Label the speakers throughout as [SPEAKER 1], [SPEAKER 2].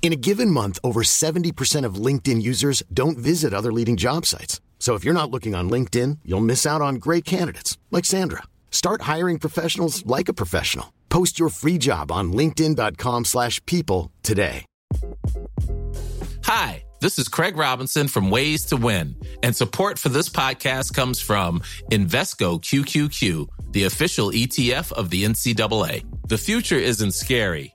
[SPEAKER 1] In a given month, over 70% of LinkedIn users don't visit other leading job sites. So if you're not looking on LinkedIn, you'll miss out on great candidates like Sandra. Start hiring professionals like a professional. Post your free job on linkedin.com/people today.
[SPEAKER 2] Hi, this is Craig Robinson from Ways to Win, and support for this podcast comes from Invesco QQQ, the official ETF of the NCAA. The future isn't scary.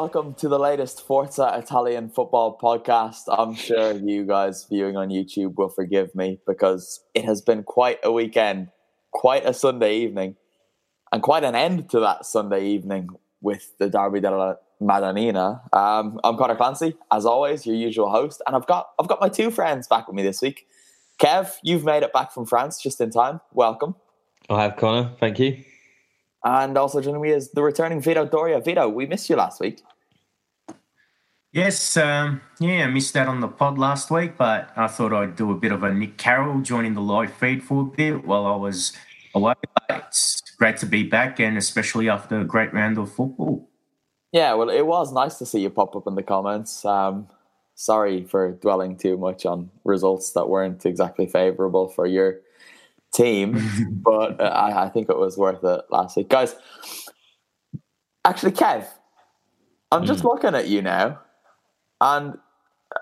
[SPEAKER 3] Welcome to the latest Forza Italian football podcast. I'm sure you guys viewing on YouTube will forgive me because it has been quite a weekend, quite a Sunday evening, and quite an end to that Sunday evening with the Derby della Madonnina. Um, I'm Connor Clancy, as always, your usual host, and I've got I've got my two friends back with me this week. Kev, you've made it back from France just in time. Welcome.
[SPEAKER 4] I have Connor, thank you.
[SPEAKER 3] And also joining me is the returning Vito Doria. Vito, we missed you last week.
[SPEAKER 5] Yes, um, yeah, I missed out on the pod last week, but I thought I'd do a bit of a Nick Carroll joining the live feed for a bit while I was away. But it's great to be back, and especially after a great round of football.
[SPEAKER 3] Yeah, well, it was nice to see you pop up in the comments. Um, sorry for dwelling too much on results that weren't exactly favourable for your team, but uh, I, I think it was worth it last week. Guys, actually, Kev, I'm just looking at you now, and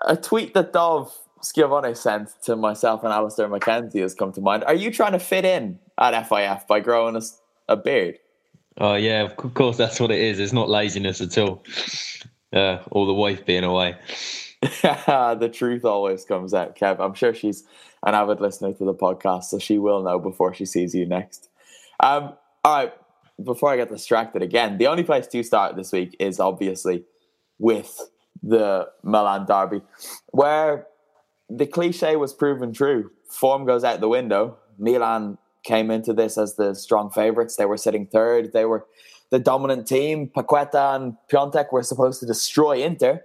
[SPEAKER 3] a tweet that Dov Schiavone sent to myself and Alistair McKenzie has come to mind. Are you trying to fit in at FIF by growing a, a beard?
[SPEAKER 4] Oh yeah, of course that's what it is. It's not laziness at all. Uh, or the wife being away.
[SPEAKER 3] the truth always comes out, Kev. I'm sure she's an avid listener to the podcast, so she will know before she sees you next. Um, all right, before I get distracted again, the only place to start this week is obviously with the Milan derby, where the cliche was proven true. Form goes out the window. Milan came into this as the strong favourites. They were sitting third. They were the dominant team. Paqueta and Piatek were supposed to destroy Inter,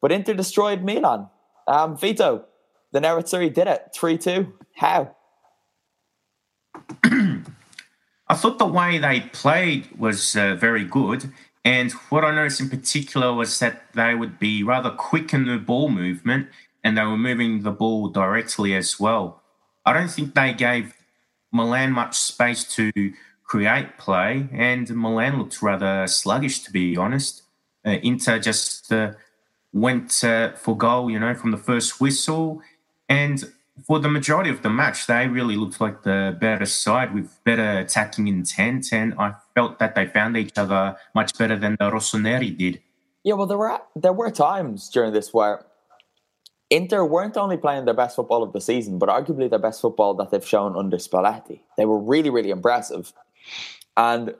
[SPEAKER 3] but Inter destroyed Milan. Um, Vito, the Nerazzurri did it 3 2. How?
[SPEAKER 5] I thought the way they played was uh, very good. And what I noticed in particular was that they would be rather quick in the ball movement and they were moving the ball directly as well. I don't think they gave Milan much space to create play, and Milan looked rather sluggish, to be honest. Uh, Inter just uh, went uh, for goal, you know, from the first whistle. And for the majority of the match, they really looked like the better side with better attacking intent. And I felt that they found each other much better than the Rossoneri did.
[SPEAKER 3] Yeah, well, there were there were times during this where Inter weren't only playing their best football of the season, but arguably their best football that they've shown under Spalletti. They were really, really impressive. And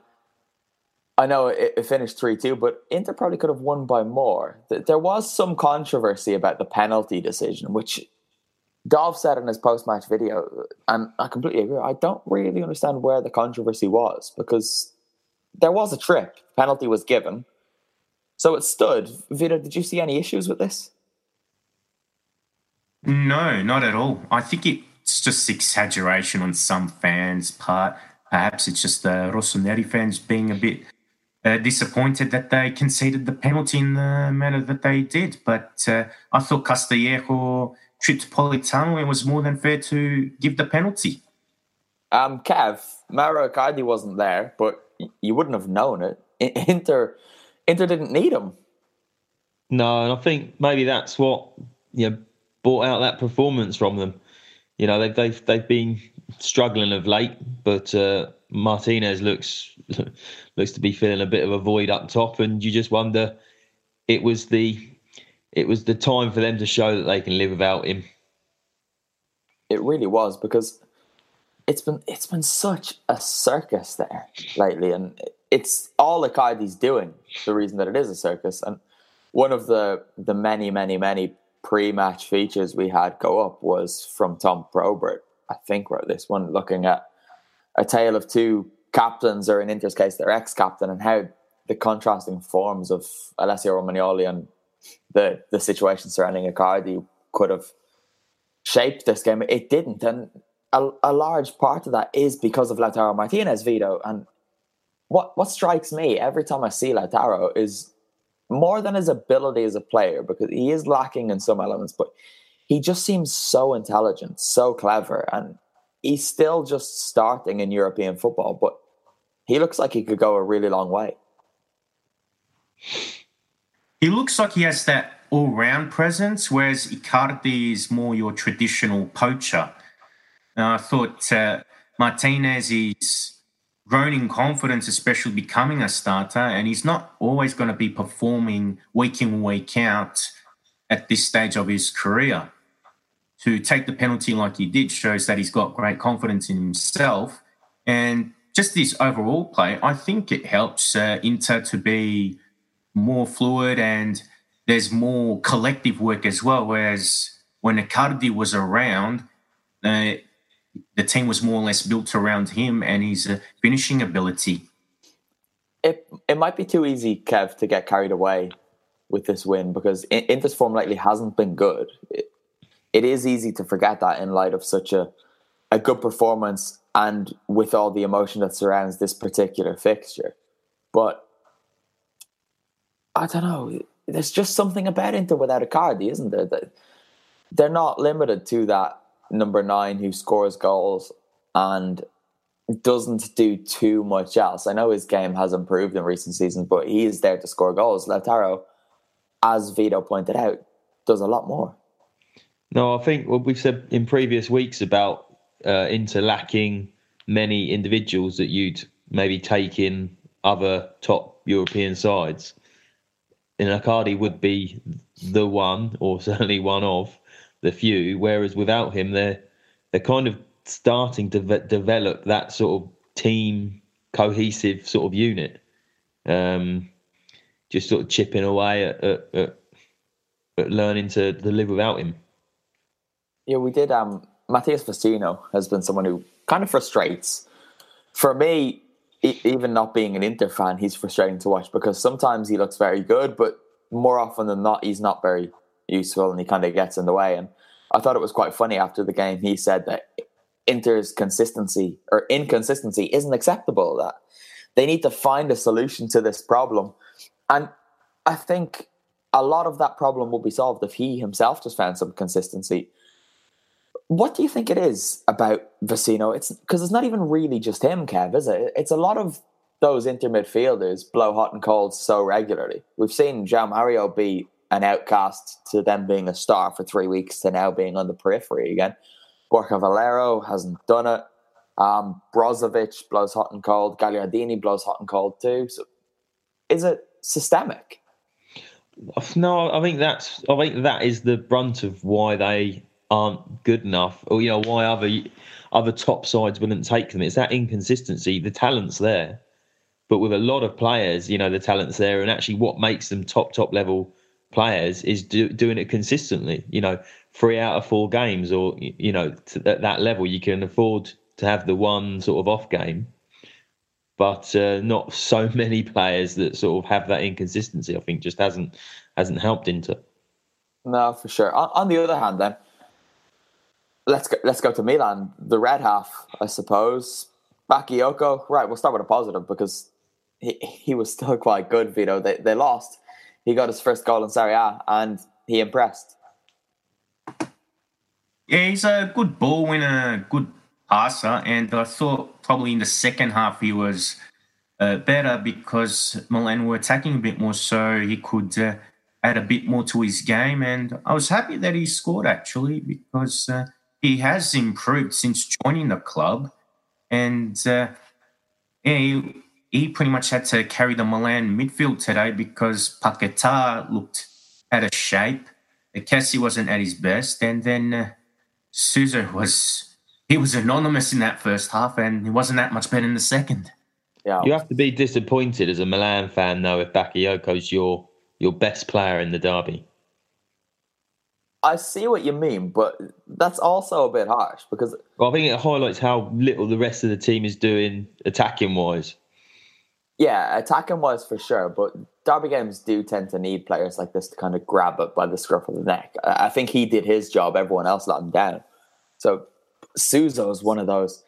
[SPEAKER 3] I know it, it finished 3 2, but Inter probably could have won by more. There was some controversy about the penalty decision, which Dov said in his post match video, and I completely agree. I don't really understand where the controversy was because there was a trip, penalty was given. So it stood. Vito, did you see any issues with this?
[SPEAKER 5] No, not at all. I think it's just exaggeration on some fans' part. perhaps it's just the Rossoneri fans being a bit uh, disappointed that they conceded the penalty in the manner that they did. But uh, I thought Castillejo tripped Politano and was more than fair to give the penalty.
[SPEAKER 3] Um, Kev, Mauro Icardi wasn't there, but you wouldn't have known it. Inter, Inter didn't need him.
[SPEAKER 4] No, and I think maybe that's what you know brought out that performance from them. You know, they've they've they've been struggling of late, but uh, Martinez looks looks to be feeling a bit of a void up top, and you just wonder it was the it was the time for them to show that they can live without him.
[SPEAKER 3] It really was because it's been it's been such a circus there lately, and it's all Icardi's doing. The reason that it is a circus, and one of the the many many many pre-match features we had go up was from Tom Probert. I think wrote this one, looking at a tale of two captains, or in Inter's case, their ex-captain, and how the contrasting forms of Alessio Romagnoli and the the situation surrounding Icardi could have shaped this game. It didn't, and a, a large part of that is because of Lautaro Martinez, Vito. And what what strikes me every time I see Lautaro is more than his ability as a player, because he is lacking in some elements, but he just seems so intelligent, so clever, and he's still just starting in European football, but he looks like he could go a really long way.
[SPEAKER 5] He looks like he has that all-round presence, whereas Icardi is more your traditional poacher. I thought uh, Martinez is grown in confidence, especially becoming a starter, and he's not always going to be performing week in, week out at this stage of his career. To take the penalty like he did shows that he's got great confidence in himself. And just this overall play, I think it helps uh, Inter to be more fluid and there's more collective work as well. Whereas when Icardi was around, uh, the team was more or less built around him and his uh, finishing ability.
[SPEAKER 3] It it might be too easy, Kev, to get carried away with this win because Inter's form lately hasn't been good. It, it is easy to forget that in light of such a a good performance and with all the emotion that surrounds this particular fixture. But I don't know. There's just something about Inter without Icardi, isn't there? That they're not limited to that number nine who scores goals and doesn't do too much else. I know his game has improved in recent seasons, but he is there to score goals. Lautaro, as Vito pointed out, does a lot more.
[SPEAKER 4] No, I think what we've said in previous weeks about uh, Inter lacking many individuals that you'd maybe take in other top European sides. And Icardi would be the one, or certainly one of, the few. Whereas without him, they're they're kind of starting to ve- develop that sort of team cohesive sort of unit. Um, just sort of chipping away at, at, at, at learning to, to live without him.
[SPEAKER 3] Yeah, we did. Um, Matías Vecino has been someone who kind of frustrates. For me, even not being an Inter fan, he's frustrating to watch because sometimes he looks very good, but more often than not, he's not very useful and he kind of gets in the way. And I thought it was quite funny after the game. He said that Inter's consistency or inconsistency isn't acceptable. That they need to find a solution to this problem. And I think a lot of that problem will be solved if he himself just found some consistency. What do you think it is about Vecino? It's because it's not even really just him, Kev, is it? It's a lot of those inter midfielders blow hot and cold so regularly. We've seen João Mario be an outcast to them being a star for three weeks to now being on the periphery again. Borja Valero hasn't done it. Um, Brozovic blows hot and cold. Gagliardini blows hot and cold too. So, is it systemic?
[SPEAKER 4] No, I think that's. I think that is the brunt of why they aren't good enough, or you know why other other top sides wouldn't take them. It's that inconsistency. The talent's there, but with a lot of players, you know, the talent's there, and actually, what makes them top top level players is do, doing it consistently. You know, three out of four games, or you know, at that level, you can afford to have the one sort of off game, but uh, not so many players that sort of have that inconsistency. I think just hasn't hasn't helped Inter.
[SPEAKER 3] No, for sure. On the other hand, then let's go, let's go to Milan, the red half, I suppose. Bakayoko, right? We'll start with a positive because he, he was still quite good. Vito, they they lost. He got his first goal in Serie A, and he impressed.
[SPEAKER 5] Yeah, he's a good ball winner, good passer, and I thought probably in the second half he was uh, better because Milan were attacking a bit more, so he could uh, add a bit more to his game. And I was happy that he scored actually because uh, he has improved since joining the club, and uh, yeah, he, he pretty much had to carry the Milan midfield today because Paquetá looked out of shape. Kessie wasn't at his best, and then uh, Suso was he was anonymous in that first half, and he wasn't that much better in the second.
[SPEAKER 3] Yeah,
[SPEAKER 4] You have to be disappointed as a Milan fan, though, if Bakayoko's your your best player in the derby.
[SPEAKER 3] I see what you mean, but that's also a bit harsh because
[SPEAKER 4] Well, I think it highlights how little the rest of the team is doing attacking wise.
[SPEAKER 3] yeah, attacking wise for sure, but derby games do tend to need players like this to kind of grab it by the scruff of the neck. I I think he did his job; everyone else let him down. So Suso is one of those.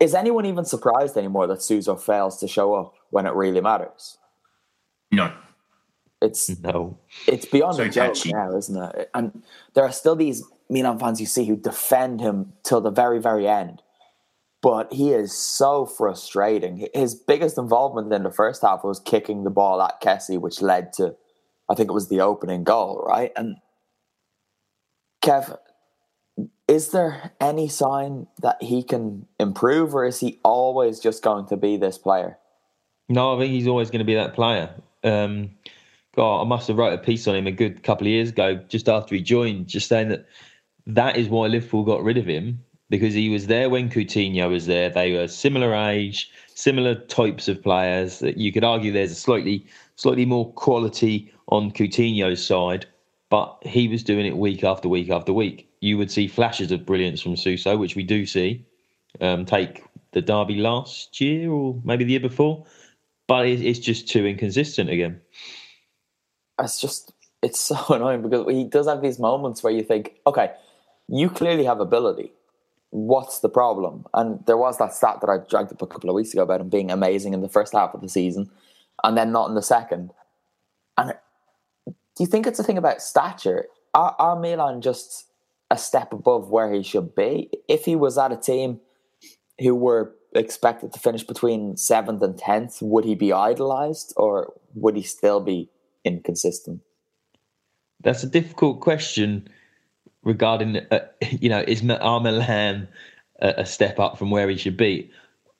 [SPEAKER 3] Is anyone even surprised anymore that Suso fails to show up when it really matters?
[SPEAKER 5] No,
[SPEAKER 3] It's
[SPEAKER 4] No.
[SPEAKER 3] it's beyond
[SPEAKER 5] So
[SPEAKER 3] a joke
[SPEAKER 5] catchy.
[SPEAKER 3] now, isn't it? And there are still these Milan fans you see who defend him till the very, very end. But he is so frustrating. His biggest involvement in the first half was kicking the ball at Kessie, which led to, I think it was the opening goal, right? And Kev, is there any sign that he can improve, or is he always just going to be this player?
[SPEAKER 4] No, I think he's always going to be that player. Um, I must have wrote a piece on him a good couple of years ago, just after he joined, just saying that that is why Liverpool got rid of him because he was there when Coutinho was there. They were similar age, similar types of players. That you could argue there's a slightly, slightly more quality on Coutinho's side, but he was doing it week after week after week. You would see flashes of brilliance from Suso, which we do see. Um, take the derby last year or maybe the year before but it's just too inconsistent again.
[SPEAKER 3] It's just it's so annoying because he does have these moments where you think, okay, you clearly have ability. What's the problem? And there was that stat that I dragged up a couple of weeks ago about him being amazing in the first half of the season, and then not in the second. And do you think it's a thing about stature? Are, are Milan just a step above where he should be? If he was at a team who were expected to finish between seventh and tenth, would he be idolized, or would he still be inconsistent?
[SPEAKER 4] That's a difficult question regarding, uh, you know, is are Milan a, a step up from where he should be?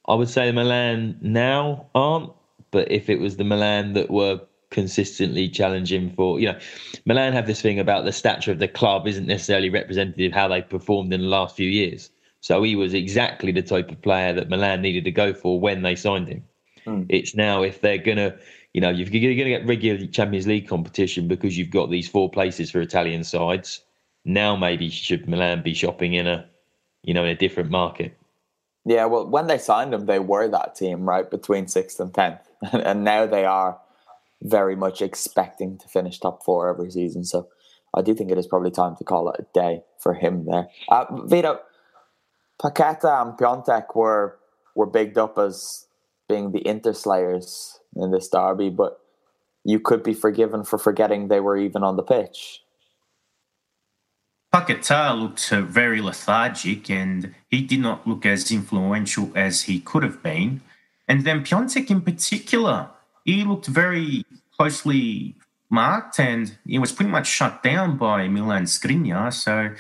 [SPEAKER 4] I would say Milan now aren't, but if it was the Milan that were consistently challenging for, you know, Milan have this thing about the stature of the club isn't necessarily representative of how they performed in the last few years. So he was exactly the type of player that Milan needed to go for when they signed him. It's now if they're gonna, you know, you're gonna get regular Champions League competition because you've got these four places for Italian sides. Now maybe should Milan be shopping in a, you know, in a different market.
[SPEAKER 3] Yeah, well, when they signed him, they were that team, right, between sixth and tenth, and now they are very much expecting to finish top four every season. So I do think it is probably time to call it a day for him there. Uh, Vito, Paqueta and Piatek were were bigged up as being the interslayers in this derby, but you could be forgiven for forgetting they were even on the pitch.
[SPEAKER 5] Paquetá looked uh, very lethargic and he did not look as influential as he could have been. And then Piatek in particular, he looked very closely marked and he was pretty much shut down by Milan Skriniar. So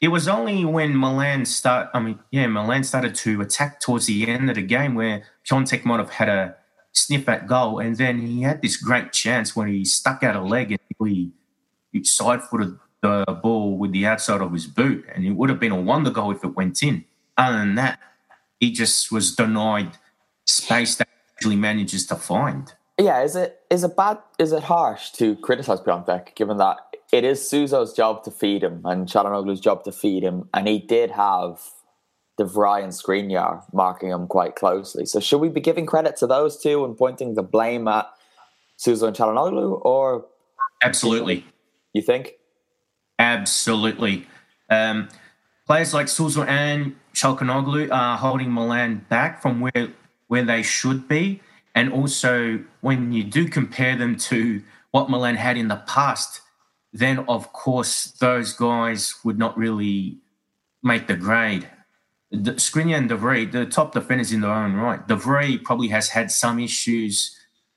[SPEAKER 5] it was only when Milan start, I mean, yeah, Milan started to attack towards the end of the game where Piatek might have had a sniff at goal, and then he had this great chance when he stuck out a leg and he, he side-footed the ball with the outside of his boot, and it would have been a wonder goal if it went in. Other than that, he just was denied space that he usually manages to find.
[SPEAKER 3] Yeah, is it is it bad? Is it harsh to criticize Piatek, given that it is Suso's job to feed him and Çalhanoğlu's job to feed him, and he did have De Vrij and Skriniar marking him quite closely. So should we be giving credit to those two and pointing the blame at Suso and Çalhanoğlu, or
[SPEAKER 5] Absolutely.
[SPEAKER 3] you think?
[SPEAKER 5] Absolutely. Um, players like Suso and Çalhanoğlu are holding Milan back from where where they should be, and also when you do compare them to what Milan had in the past, then of course those guys would not really make the grade. The, Skriniar and De Vrij, the top defenders in their own right. De Vrij probably has had some issues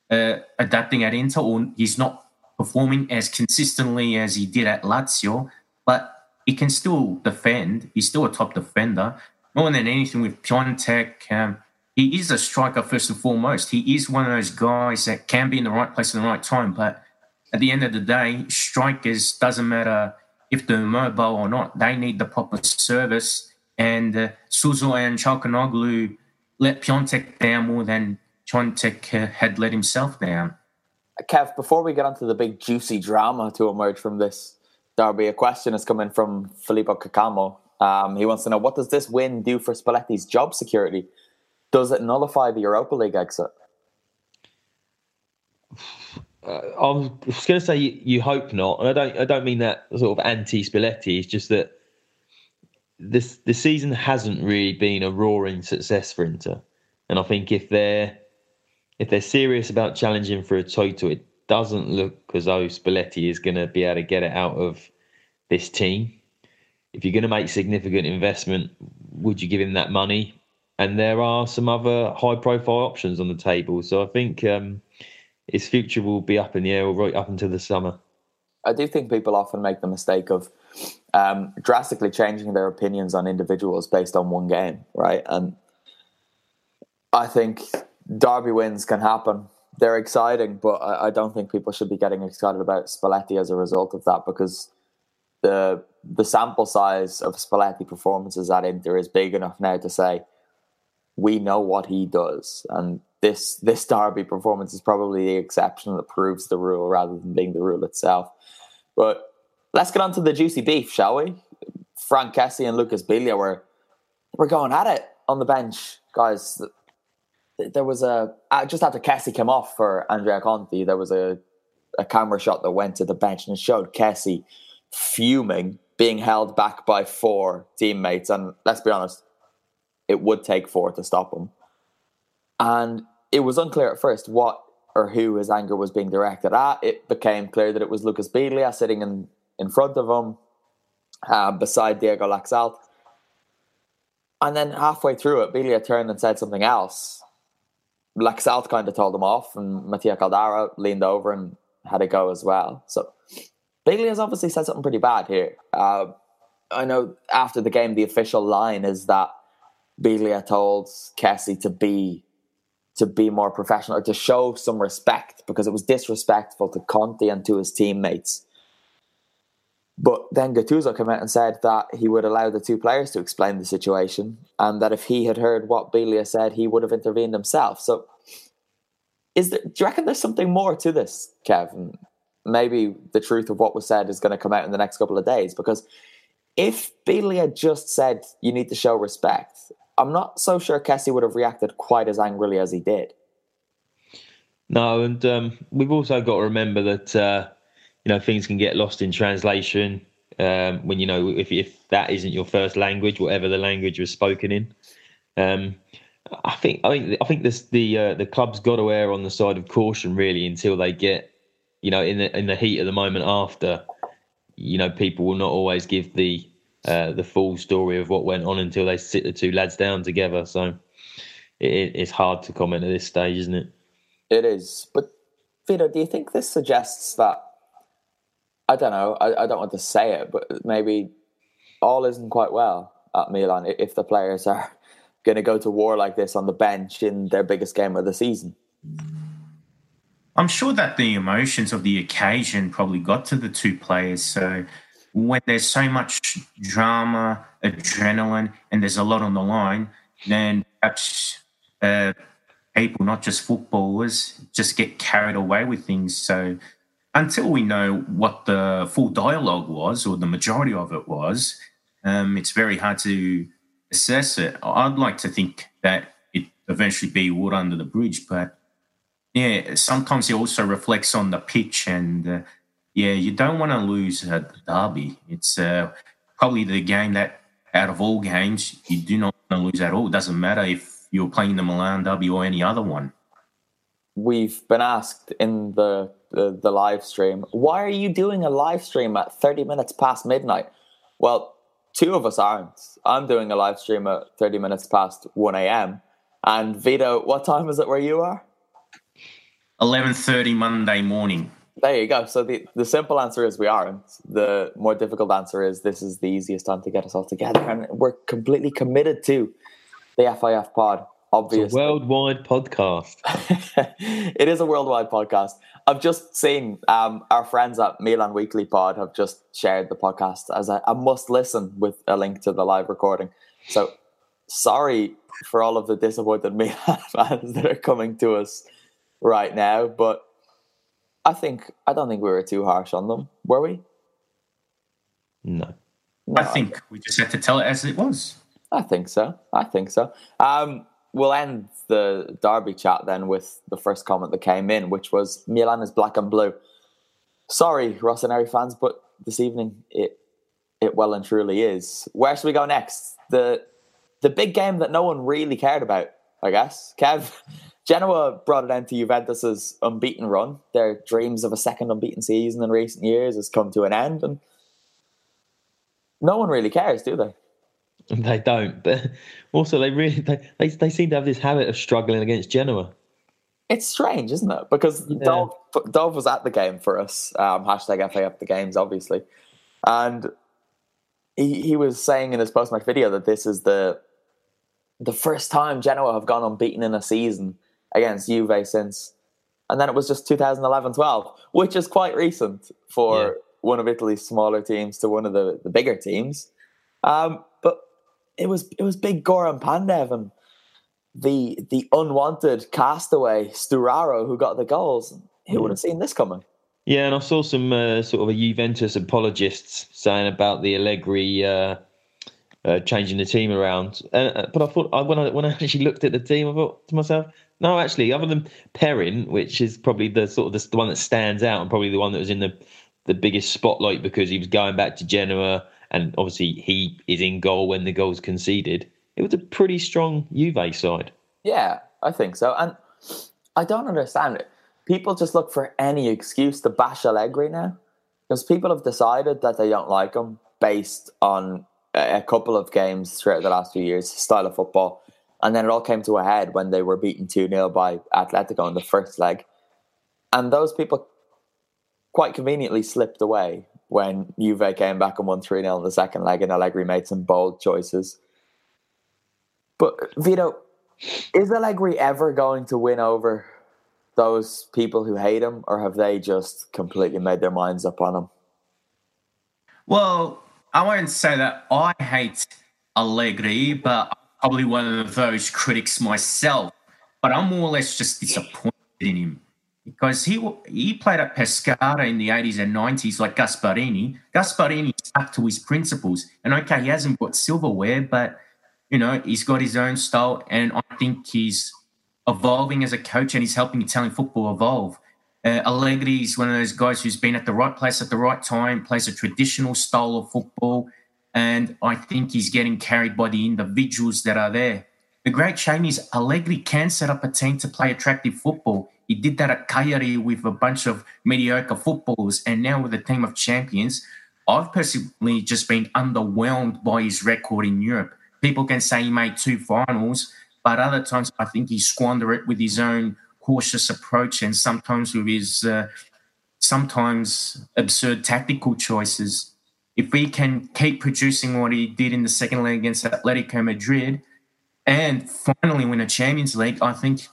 [SPEAKER 5] uh, adapting at Inter, or he's not performing as consistently as he did at Lazio, but he can still defend. He's still a top defender. More than anything, with Piatek, um, he is a striker first and foremost. He is one of those guys that can be in the right place at the right time, but at the end of the day, strikers doesn't matter if they're mobile or not. They need the proper service. And uh, Suso and Çalhanoğlu let Piatek down more than Piatek uh, had let himself down.
[SPEAKER 3] Kev, before we get onto the big juicy drama to emerge from this derby, a question is coming from Filippo Cacamo. Um, he wants to know what does this win do for Spalletti's job security? Does it nullify the Europa League exit?
[SPEAKER 4] uh, I was going to say you, you, hope not, and I don't. I don't mean that sort of anti Spalletti. It's just that this the season hasn't really been a roaring success for Inter, and I think if they're if they're serious about challenging for a title, it doesn't look as though Spalletti is going to be able to get it out of this team. If you're going to make significant investment, would you give him that money? And there are some other high profile options on the table. So I think. Um, his future will be up in the air right up until the summer.
[SPEAKER 3] I do think people often make the mistake of um, drastically changing their opinions on individuals based on one game, right? And I think derby wins can happen. They're exciting, but I, I don't think people should be getting excited about Spalletti as a result of that because the the sample size of Spalletti performances at Inter is big enough now to say we know what he does, and this this Derby performance is probably the exception that proves the rule rather than being the rule itself. But let's get on to the juicy beef, shall we? Franck Kessie and Lucas Biglia were were going at it on the bench, guys. There was a just after Kessie came off for Andrea Conti, there was a a camera shot that went to the bench and showed Kessie fuming, being held back by four teammates. And let's be honest, it would take four to stop him. And it was unclear at first what or who his anger was being directed at. It became clear that it was Lucas Biglia sitting in, in front of him, uh, beside Diego Laxalt. And then halfway through it, Biglia turned and said something else. Laxalt kind of told him off, and Mattia Caldara leaned over and had a go as well. So Biglia's obviously said something pretty bad here. Uh, I know after the game, the official line is that Biglia told Kessie to be to be more professional or to show some respect because it was disrespectful to Conti and to his teammates. But then Gattuso came out and said that he would allow the two players to explain the situation and that if he had heard what Biglia said, he would have intervened himself. So, is there, do you reckon there's something more to this, Kevin? Maybe the truth of what was said is going to come out in the next couple of days because if Biglia just said you need to show respect I'm not so sure Kessie would have reacted quite as angrily as he did.
[SPEAKER 4] No, and um, we've also got to remember that uh, you know things can get lost in translation um, when you know if if that isn't your first language, whatever the language was spoken in. Um, I think I think I think this the uh, the club's got to err on the side of caution really until they get you know in the in the heat of the moment after. You know, people will not always give the uh, the full story of what went on until they sit the two lads down together. So it, it's hard to comment at this stage, isn't it?
[SPEAKER 3] It is. But Vito, do you think this suggests that? I don't know. I, I don't want to say it, but maybe all isn't quite well at Milan if the players are going to go to war like this on the bench in their biggest game of the season.
[SPEAKER 5] I'm sure that the emotions of the occasion probably got to the two players. So when there's so much drama, adrenaline, and there's a lot on the line, then perhaps uh, people, not just footballers, just get carried away with things. So until we know what the full dialogue was or the majority of it was, um, it's very hard to assess it. I'd like to think that it eventually be water under the bridge, but yeah, sometimes it also reflects on the pitch and uh, yeah, you don't want to lose at the derby. It's uh, probably the game that out of all games, you do not want to lose at all. It doesn't matter if you're playing the Milan derby or any other one.
[SPEAKER 3] We've been asked in the, the, the live stream, why are you doing a live stream at 30 minutes past midnight? Well, two of us aren't. I'm doing a live stream at 30 minutes past 1 a.m. And Vito, what time is it where you are?
[SPEAKER 5] 11.30 Monday morning.
[SPEAKER 3] There you go. So the, the simple answer is we aren't. The more difficult answer is this is the easiest time to get us all together. And we're completely committed to the FIF pod, obviously.
[SPEAKER 4] It's a worldwide podcast.
[SPEAKER 3] it is a worldwide podcast. I've just seen um, our friends at Milan Weekly Pod have just shared the podcast as a, a must listen with a link to the live recording. So sorry for all of the disappointed Milan fans that are coming to us right now, but I think I don't think we were too harsh on them, were we?
[SPEAKER 4] No.
[SPEAKER 5] no I think I, we just had to tell it as it was.
[SPEAKER 3] I think so. I think so. Um, we'll end the derby chat then with the first comment that came in, which was Milan is black and blue. Sorry, Rossoneri fans, but this evening it it well and truly is. Where should we go next? The the big game that no one really cared about, I guess. Kev, Genoa brought it to Juventus's unbeaten run. Their dreams of a second unbeaten season in recent years has come to an end, and no one really cares, do they?
[SPEAKER 4] They don't, but also they really they, they, they seem to have this habit of struggling against Genoa.
[SPEAKER 3] It's strange, isn't it? Because yeah. Was at the game for us. Um, hashtag FA up the games, obviously, and he he was saying in his post match video that this is the the first time Genoa have gone unbeaten in a season against Juve since, and then it was just 2011-12, which is quite recent for yeah. one of Italy's smaller teams to one of the, the bigger teams. Um, it was it was big Goran Pandev and the the unwanted castaway Sturaro who got the goals. Who would have seen this coming?
[SPEAKER 4] Yeah, and I saw some uh, sort of a Juventus apologists saying about the Allegri uh, uh, changing the team around. Uh, but I thought I, when I when I actually looked at the team, I thought to myself, no, actually, other than Perin, which is probably the sort of the, the, one that stands out and probably the one that was in the the biggest spotlight because he was going back to Genoa and obviously he is in goal when the goal's conceded. It was a pretty strong Juve side.
[SPEAKER 3] Yeah, I think so. And I don't understand it. People just look for any excuse to bash Allegri now because people have decided that they don't like him based on a couple of games throughout the last few years, style of football. And then it all came to a head when they were beaten 2 0 by Atletico in the first leg. And those people quite conveniently slipped away when Juve came back and won 3 0 in the second leg and Allegri made some bold choices. But, Vito, is Allegri ever going to win over those people who hate him, or have they just completely made their minds up on him?
[SPEAKER 5] Well, I won't say that I hate Allegri, but I'm probably one of those critics myself, but I'm more or less just disappointed in him because he he played at Pescara in the 80s and 90s like Gasperini. Gasperini stuck to his principles, and okay, he hasn't got silverware, but you know he's got his own style, and I think he's evolving as a coach, and he's helping Italian football evolve. Uh, Allegri is one of those guys who's been at the right place at the right time, plays a traditional style of football, and I think he's getting carried by the individuals that are there. The great shame is Allegri can set up a team to play attractive football. He did that at Cagliari with a bunch of mediocre footballers, and now with a team of champions. I've personally just been underwhelmed by his record in Europe. People can say he made two finals, but other times I think he squandered it with his own cautious approach and sometimes with his uh, sometimes absurd tactical choices if we can keep producing what he did in the second leg against Atletico Madrid and finally win a Champions League, I think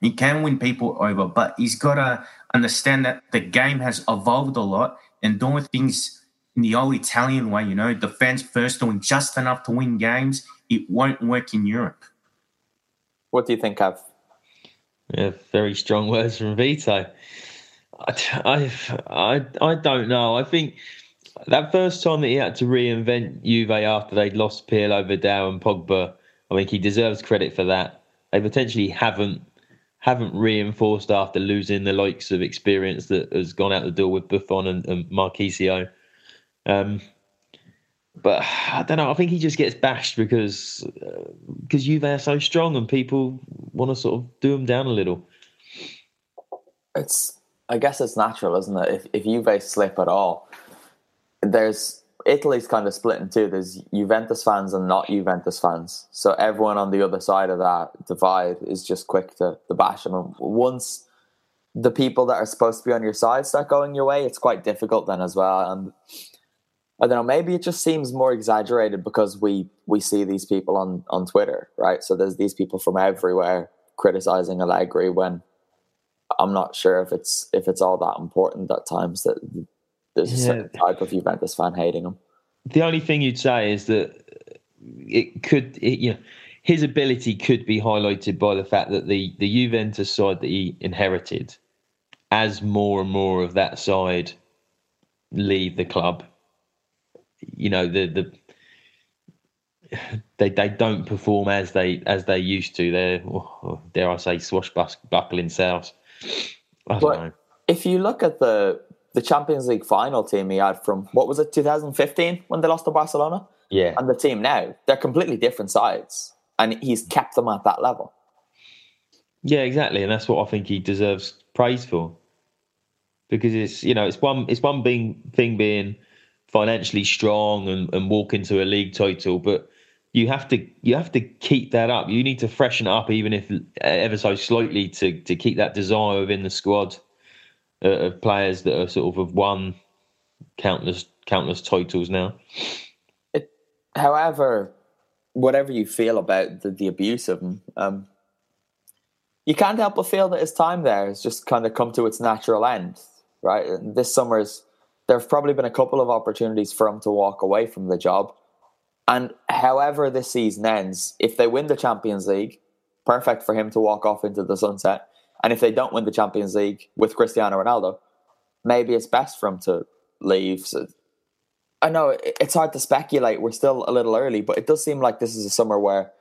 [SPEAKER 5] he can win people over. But he's got to understand that the game has evolved a lot and doing things in the old Italian way, you know, defense first, doing just enough to win games, it won't work in Europe.
[SPEAKER 3] What do you think of?
[SPEAKER 4] Yeah, very strong words from Vito. I, I, I, I don't know. I think that first time that he had to reinvent Juve after they'd lost Pirlo, Vidal, and Pogba, I think he deserves credit for that. They potentially haven't haven't reinforced after losing the likes of experience that has gone out the door with Buffon and, and Marchisio. Um, but I don't know. I think he just gets bashed because because uh, Juve are so strong and people want to sort of do him down a little.
[SPEAKER 3] It's I guess it's natural, isn't it? If if Juve slip at all, there's Italy's kind of split in two. There's Juventus fans and not Juventus fans. So everyone on the other side of that divide is just quick to, to bash them. And once the people that are supposed to be on your side start going your way, it's quite difficult then as well. And I don't know, maybe it just seems more exaggerated because we we see these people on on Twitter, right? So there's these people from everywhere criticizing Allegri when I'm not sure if it's if it's all that important at times that there's a certain type of Juventus fan hating him.
[SPEAKER 4] The only thing you'd say is that it could, it, you know, his ability could be highlighted by the fact that the the Juventus side that he inherited, as more and more of that side leave the club, you know the the they they don't perform as they as they used to. They're oh, dare I say swashbuckling selves. I don't
[SPEAKER 3] but
[SPEAKER 4] know.
[SPEAKER 3] If you look at the the Champions League final team he had from what was it 2015 when they lost to Barcelona?
[SPEAKER 4] Yeah.
[SPEAKER 3] And the team now, they're completely different sides. And he's kept them at that level.
[SPEAKER 4] Yeah, exactly. And that's what I think he deserves praise for. Because it's you know, it's one it's one being thing being financially strong and, and walk into a league title, but you have to you have to keep that up. You need to freshen it up even if ever so slightly to to keep that desire within the squad uh, of players that are sort of have won countless countless titles now.
[SPEAKER 3] It, however, whatever you feel about the, the abuse of him, um, you can't help but feel that his time there has just kind of come to its natural end, right? And this summer's there have probably been a couple of opportunities for him to walk away from the job. And however this season ends, if they win the Champions League, perfect for him to walk off into the sunset. And if they don't win the Champions League with Cristiano Ronaldo, maybe it's best for him to leave. So, I know it's hard to speculate. We're still a little early, but it does seem like this is a summer where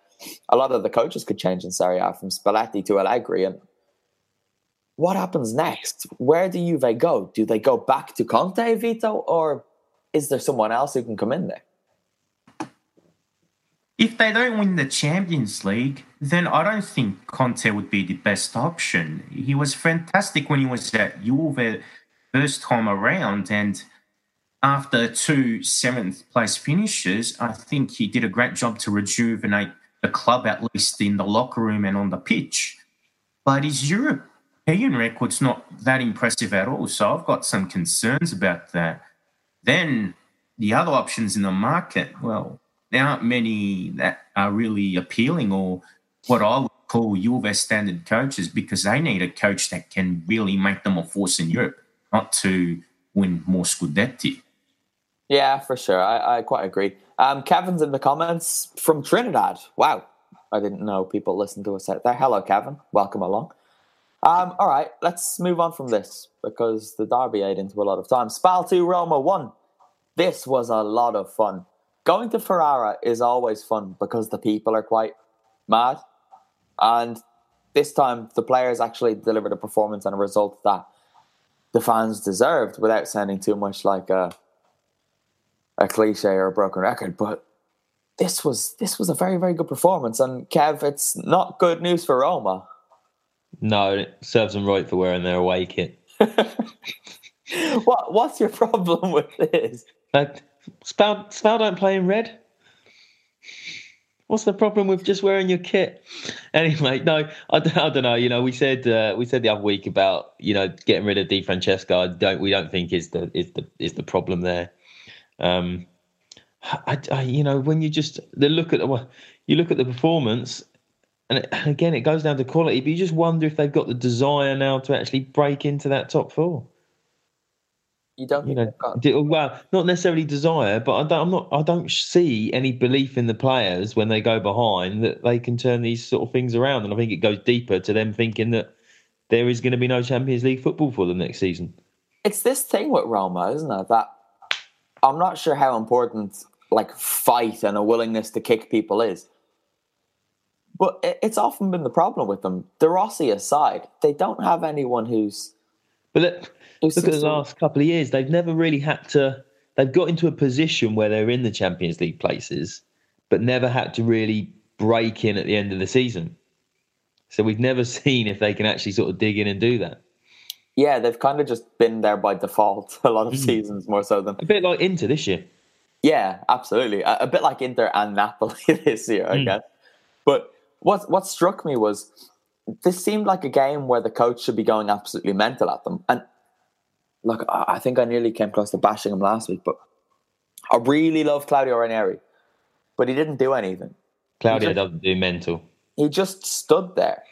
[SPEAKER 3] a lot of the coaches could change in Serie A from Spalletti to Allegri. And what happens next? Where do Juve go? Do they go back to Conte, Vito, or is there someone else who can come in there?
[SPEAKER 5] If they don't win the Champions League, then I don't think Conte would be the best option. He was fantastic when he was at Juve first time around, and after two seventh place finishes, I think he did a great job to rejuvenate the club, at least in the locker room and on the pitch. But his European record's not that impressive at all, so I've got some concerns about that. Then the other options in the market, well, there aren't many that are really appealing or what I would call Juve standard coaches because they need a coach that can really make them a force in Europe, not to win more Scudetti.
[SPEAKER 3] Yeah, for sure. I, I quite agree. Um, Kevin's in the comments from Trinidad. Wow. I didn't know people listened to us out there. Hello, Kevin. Welcome along. Um, all right, let's move on from this because the derby ate into a lot of time. Spal 2 Roma 1. This was a lot of fun going to Ferrara is always fun because the people are quite mad. And this time, the players actually delivered a performance and a result that the fans deserved without sounding too much like a, a cliche or a broken record. But this was this was a very very good performance. And Kev, it's not good news for Roma.
[SPEAKER 4] No, it serves them right for wearing their away kit.
[SPEAKER 3] what what's your problem with this?
[SPEAKER 4] Spal, Spal don't play in red. What's the problem with just wearing your kit? Anyway, no, I, I don't know. You know, we said uh, we said the other week about you know getting rid of Di Francesco. I don't we don't think is the is the is the problem there. Um, I, I you know when you just the look at the you look at the performance, and, again it goes down to quality. But you just wonder if they've got the desire now to actually break into that top four.
[SPEAKER 3] You don't,
[SPEAKER 4] you know, well, not necessarily desire, but I don't, I'm not. I don't see any belief in the players when they go behind that they can turn these sort of things around. And I think it goes deeper to them thinking that there is going to be no Champions League football for them next season.
[SPEAKER 3] It's this thing with Roma, isn't it? That I'm not sure how important like fight and a willingness to kick people is. But it's often been the problem with them. De Rossi aside, they don't have anyone who's.
[SPEAKER 4] But look, at the last couple of years; they've never really had to they've got into a position where they're in the Champions League places, but never had to really break in at the end of the season. So we've never seen if they can actually sort of dig in and do that.
[SPEAKER 3] Yeah, they've kind of just been there by default a lot of mm. seasons more so than
[SPEAKER 4] a bit like Inter this year.
[SPEAKER 3] Yeah, absolutely. A, a bit like Inter and Napoli this year, I mm. guess. But what what struck me was this seemed like a game where the coach should be going absolutely mental at them. And look, I think I nearly came close to bashing him last week, but I really love Claudio Ranieri, but he didn't do anything.
[SPEAKER 4] Claudio just, doesn't do mental.
[SPEAKER 3] He just stood there.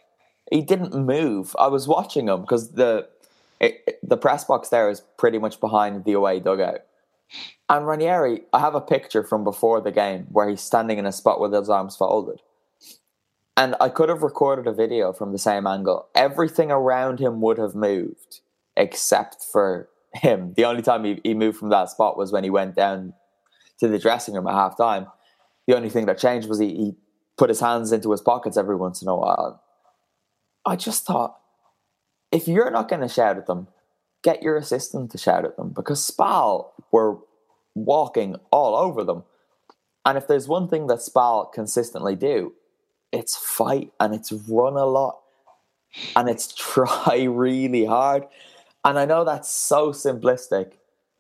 [SPEAKER 3] He didn't move. I was watching him because the it, the press box there is pretty much behind the away dugout. And Ranieri, I have a picture from before the game where he's standing in a spot with his arms folded. And I could have recorded a video from the same angle. Everything around him would have moved except for him. The only time he, he moved from that spot was when he went down to the dressing room at half time. The only thing that changed was he, he put his hands into his pockets every once in a while. I just thought, if you're not going to shout at them, get your assistant to shout at them because Spal were walking all over them. And if there's one thing that Spal consistently do, it's fight and it's run a lot and it's try really hard. And I know that's so simplistic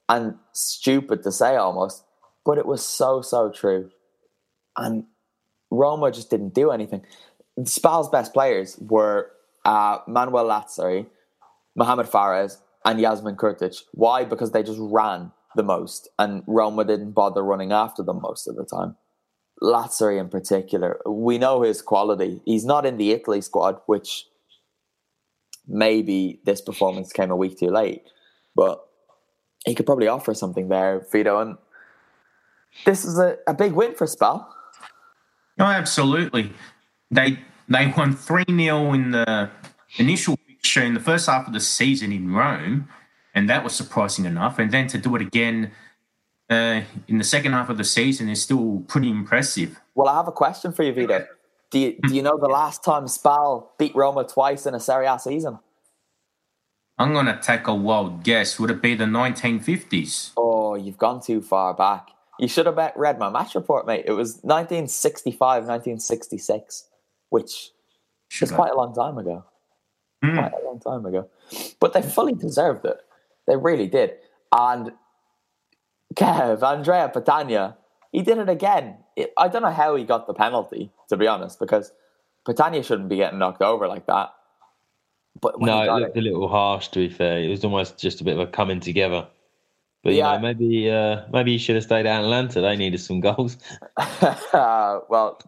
[SPEAKER 3] and stupid to say almost, but it was so, so true. And Roma just didn't do anything. Spal's best players were uh, Manuel Lazzari, Mohamed Fares, and Jasmin Kurtic. Why? Because they just ran the most, and Roma didn't bother running after them most of the time. Lazzari in particular, we know his quality. He's not in the Italy squad, which maybe this performance came a week too late, but he could probably offer something there, Vito. And this is a, a big win for Spal.
[SPEAKER 5] No, absolutely. They they won 3 0 in the initial fixture in the first half of the season in Rome, and that was surprising enough. And then to do it again uh, in the second half of the season is still pretty impressive.
[SPEAKER 3] Well, I have a question for you, Vito. Do you, do you know the last time Spal beat Roma twice in a Serie A season?
[SPEAKER 5] I'm going to take a wild guess. Would it be the 1950s?
[SPEAKER 3] Oh, you've gone too far back. You should have read my match report, mate. It was 1965, 1966, which should is quite a long time ago. Mm. Quite a long time ago. But they fully deserved it. They really did. And Kev, Andrea Petagna, he did it again. It, I don't know how he got the penalty, to be honest, because Petagna shouldn't be getting knocked over like that.
[SPEAKER 4] But no, it looked it, a little harsh. To be fair, it was almost just a bit of a coming together. But yeah, you know, maybe uh, maybe you should have stayed at Atalanta. They needed some goals.
[SPEAKER 3] uh, well,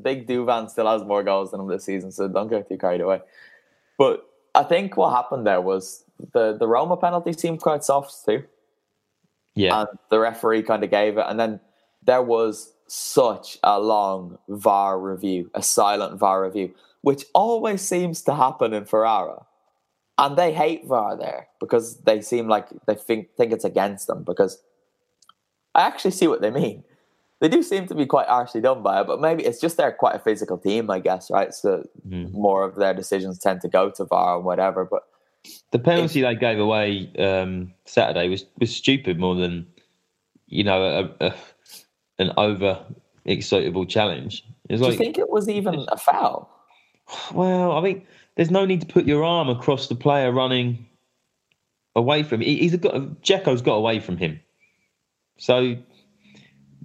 [SPEAKER 3] Big Duvan still has more goals than him this season, so don't get too carried away. But I think what happened there was the the Roma penalty seemed quite soft too.
[SPEAKER 4] Yeah.
[SPEAKER 3] And the referee kind of gave it. And then there was such a long VAR review, a silent VAR review, which always seems to happen in Ferrara. And they hate VAR there because they seem like they think, think it's against them. Because I actually see what they mean. They do seem to be quite harshly done by it, but maybe it's just they're quite a physical team, I guess, right? So mm. more of their decisions tend to go to VAR and whatever. But
[SPEAKER 4] the penalty they gave away um, Saturday was was stupid more than you know a, a, an over excitable challenge.
[SPEAKER 3] Do like, you think it was even a foul?
[SPEAKER 4] Well, I mean, there's no need to put your arm across the player running away from him. He's got Dzeko's got away from him, so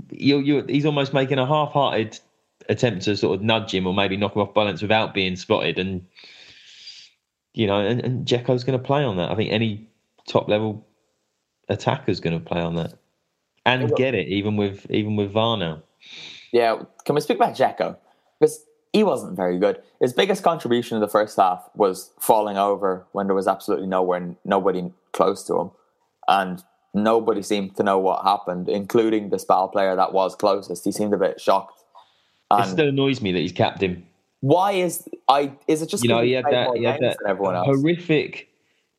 [SPEAKER 4] you you he's almost making a half-hearted attempt to sort of nudge him or maybe knock him off balance without being spotted and you know, and, and going to play on that. I think any top level attacker is going to play on that and get it, even with even with VAR now.
[SPEAKER 3] Yeah, can we speak about Dzeko? Because he wasn't very good. His biggest contribution in the first half was falling over when there was absolutely nowhere, nobody close to him, and nobody seemed to know what happened, including the Spal player that was closest. He seemed a bit shocked.
[SPEAKER 4] And it still annoys me that he's capped him
[SPEAKER 3] why is I? Is it just
[SPEAKER 4] you know he had that, he had that horrific,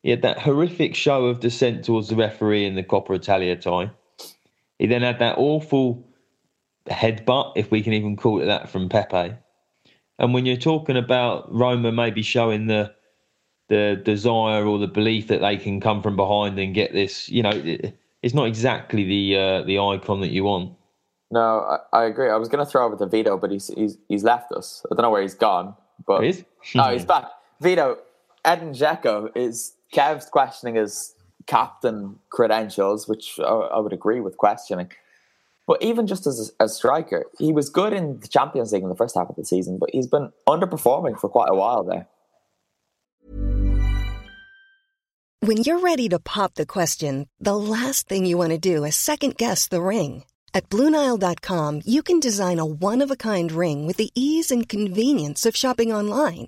[SPEAKER 4] he had that horrific show of dissent towards the referee in the Coppa Italia tie. He then had that awful headbutt, if we can even call it that, from Pepe. And when you're talking about Roma maybe showing the the desire or the belief that they can come from behind and get this, you know, it's not exactly the uh, the icon that you want.
[SPEAKER 3] No, I, I agree. I was going to throw over to Vito, but he's he's he's left us. I don't know where he's gone, but
[SPEAKER 4] He is?
[SPEAKER 3] oh, he's back. Vito, Edin Dzeko is Kev's questioning his captain credentials, which I, would agree with questioning. But even just as a, a striker, he was good in the Champions League in the first half of the season, but he's been underperforming for quite a while there.
[SPEAKER 6] When you're ready to pop the question, the last thing you want to do is second guess the ring. At Bluenile.com, you can design a one of a kind ring with the ease and convenience of shopping online.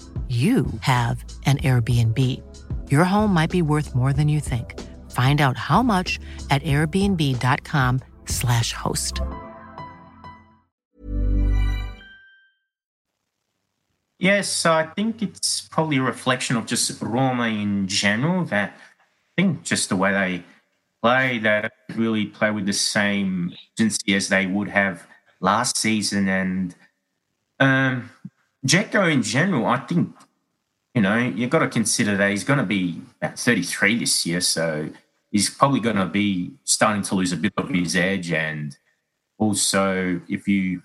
[SPEAKER 7] you have an Airbnb. Your home might be worth more than you think. Find out how much at airbnb.com/slash host.
[SPEAKER 5] Yes, so I think it's probably a reflection of just Roma in general. That I think just the way they play, they really play with the same urgency as they would have last season. And um, Dzeko in general, I think you know you've got to consider that he's going to be about 33 this year, so he's probably going to be starting to lose a bit of his edge. And also, if you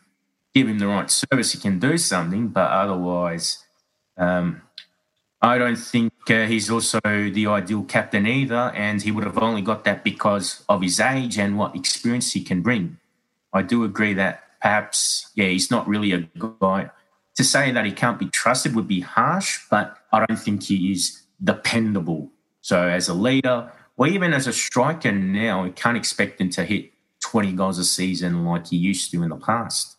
[SPEAKER 5] give him the right service, he can do something. But otherwise, um, I don't think uh, he's also the ideal captain either. And he would have only got that because of his age and what experience he can bring. I do agree that perhaps, yeah, he's not really a guy. To say that he can't be trusted would be harsh, but I don't think he is dependable. So as a leader, or even as a striker now, we can't expect him to hit 20 goals a season like he used to in the past.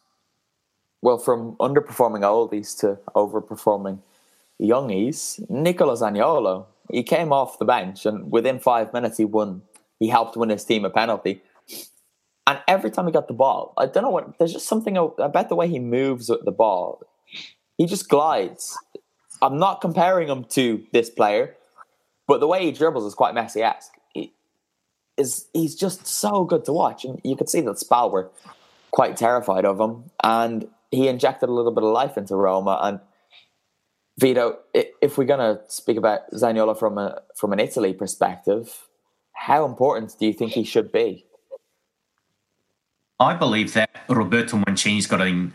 [SPEAKER 3] Well, from underperforming oldies to overperforming youngies, Nicola Zaniolo, he came off the bench and within five minutes he won. He helped win his team a penalty. And every time he got the ball, I don't know what, there's just something about the way he moves with the ball. He just glides. I'm not comparing him to this player, but the way he dribbles is quite Messi esque. Is he's just so good to watch, and you could see that Spal were quite terrified of him, and he injected a little bit of life into Roma. And Vito, if we're gonna speak about Zaniolo from a from an Italy perspective, how important do you think he should be?
[SPEAKER 5] I believe that Roberto Mancini's got to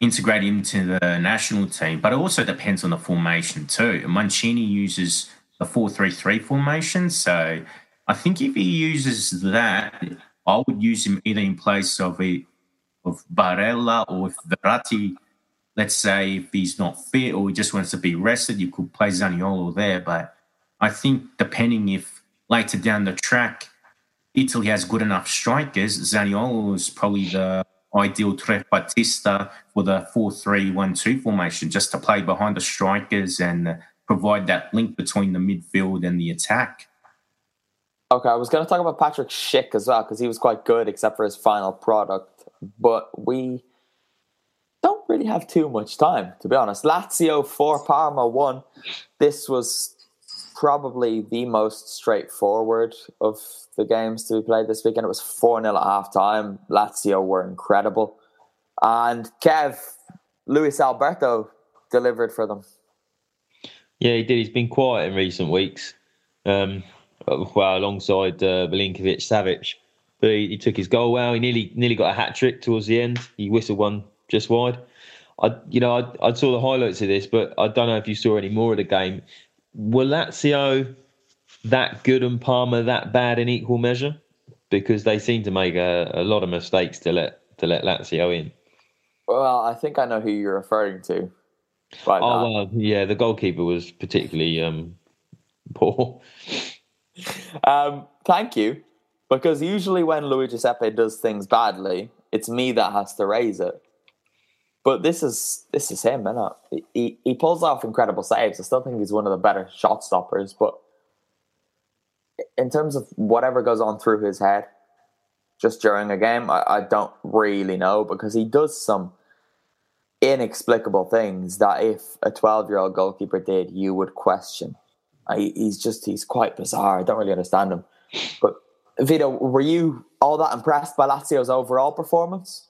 [SPEAKER 5] integrate into the national team, but it also depends on the formation too. Mancini uses the four-three-three formation, so I think if he uses that, I would use him either in place of a of Barella or if Verratti, let's say if he's not fit or he just wants to be rested, you could play Zaniolo there. But I think depending if later down the track Italy has good enough strikers, Zaniolo is probably the ideal trequartista for the 4-3-1-2 formation, just to play behind the strikers and provide that link between the midfield and the attack.
[SPEAKER 3] Okay, I was going to talk about Patrick Schick as well because he was quite good, except for his final product. But we don't really have too much time, to be honest. Lazio four, Parma one. This was probably the most straightforward of the games to be played this weekend. It was 4 0 at half time. Lazio were incredible. And Kev, Luis Alberto delivered for them.
[SPEAKER 4] Yeah, he did. He's been quiet in recent weeks. um, well, alongside uh, Milinkovic Savic. But he, he, took his goal well. He nearly nearly got a hat trick towards the end. He whistled one just wide. I, you know, I, I saw the highlights of this, but I don't know if you saw any more of the game. Were Lazio that good and Parma that bad in equal measure? Because they seem to make a, a lot of mistakes to let to let Lazio in.
[SPEAKER 3] Well, I think I know who you're referring to.
[SPEAKER 4] oh well, yeah, the goalkeeper was particularly um, poor.
[SPEAKER 3] um, thank you, because usually when Luigi Sepe does things badly, it's me that has to raise it. But this is this is him, man. He he pulls off incredible saves. I still think he's one of the better shot stoppers. But in terms of whatever goes on through his head, just during a game, I, I don't really know because he does some inexplicable things that if a twelve-year-old goalkeeper did, you would question. I, he's just he's quite bizarre. I don't really understand him. But Vito, were you all that impressed by Lazio's overall performance?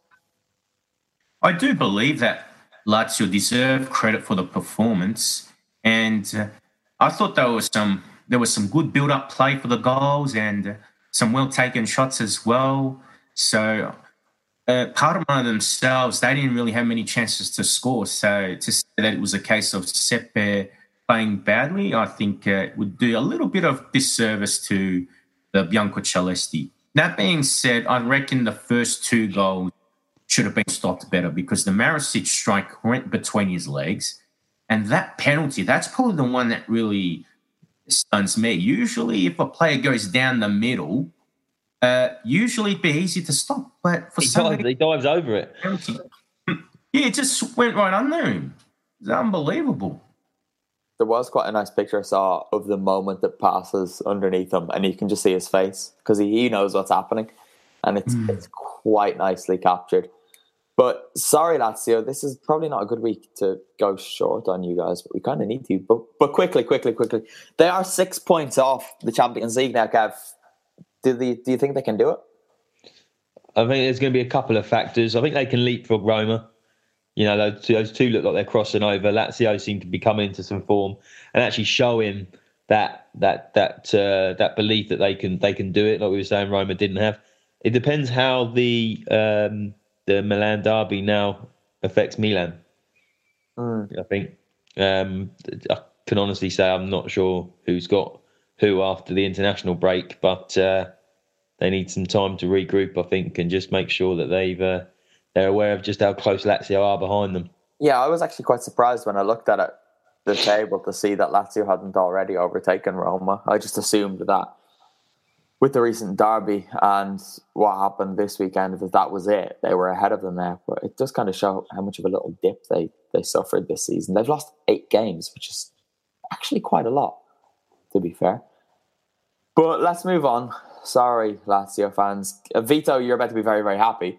[SPEAKER 5] I do believe that Lazio deserve credit for the performance, and uh, I thought there was some there was some good build up play for the goals and some well taken shots as well. So uh, Parma themselves, they didn't really have many chances to score. So to say that it was a case of Sepe playing badly, I think uh, would do a little bit of disservice to the Biancocelesti. That being said, I reckon the first two goals should have been stopped better because the Marusic strike went between his legs. And that penalty, that's probably the one that really stuns me. Usually, if a player goes down the middle, uh, usually it'd be easy to stop. But for
[SPEAKER 4] he,
[SPEAKER 5] some
[SPEAKER 4] dives, he dives over it.
[SPEAKER 5] Yeah, it just went right under him. It's unbelievable.
[SPEAKER 3] There was quite a nice picture I saw of the moment that passes underneath him, and you can just see his face because he, he knows what's happening, and it's mm. it's quite nicely captured. But sorry, Lazio, this is probably not a good week to go short on you guys, but we kind of need to. But but quickly, quickly, quickly, they are six points off the Champions League now, Kev. Do the do you think they can do it?
[SPEAKER 4] I think there's going to be a couple of factors. I think they can leapfrog Roma. You know, those two, those two look like they're crossing over. Lazio seem to be coming into some form and actually showing that that that uh, that belief that they can they can do it. Like we were saying, Roma didn't have. It depends how the um, the Milan derby now affects Milan. Mm. I think um, I can honestly say I'm not sure who's got who after the international break, but uh, they need some time to regroup. I think and just make sure that they've uh, they're aware of just how close Lazio are behind them.
[SPEAKER 3] Yeah, I was actually quite surprised when I looked at it the table to see that Lazio hadn't already overtaken Roma. I just assumed that with the recent derby and what happened this weekend, that that was it. They were ahead of them there, but it does kind of show how much of a little dip they they suffered this season. They've lost eight games, which is actually quite a lot, to be fair. But let's move on. Sorry, Lazio fans. Uh, Vito, you're about to be very, very happy.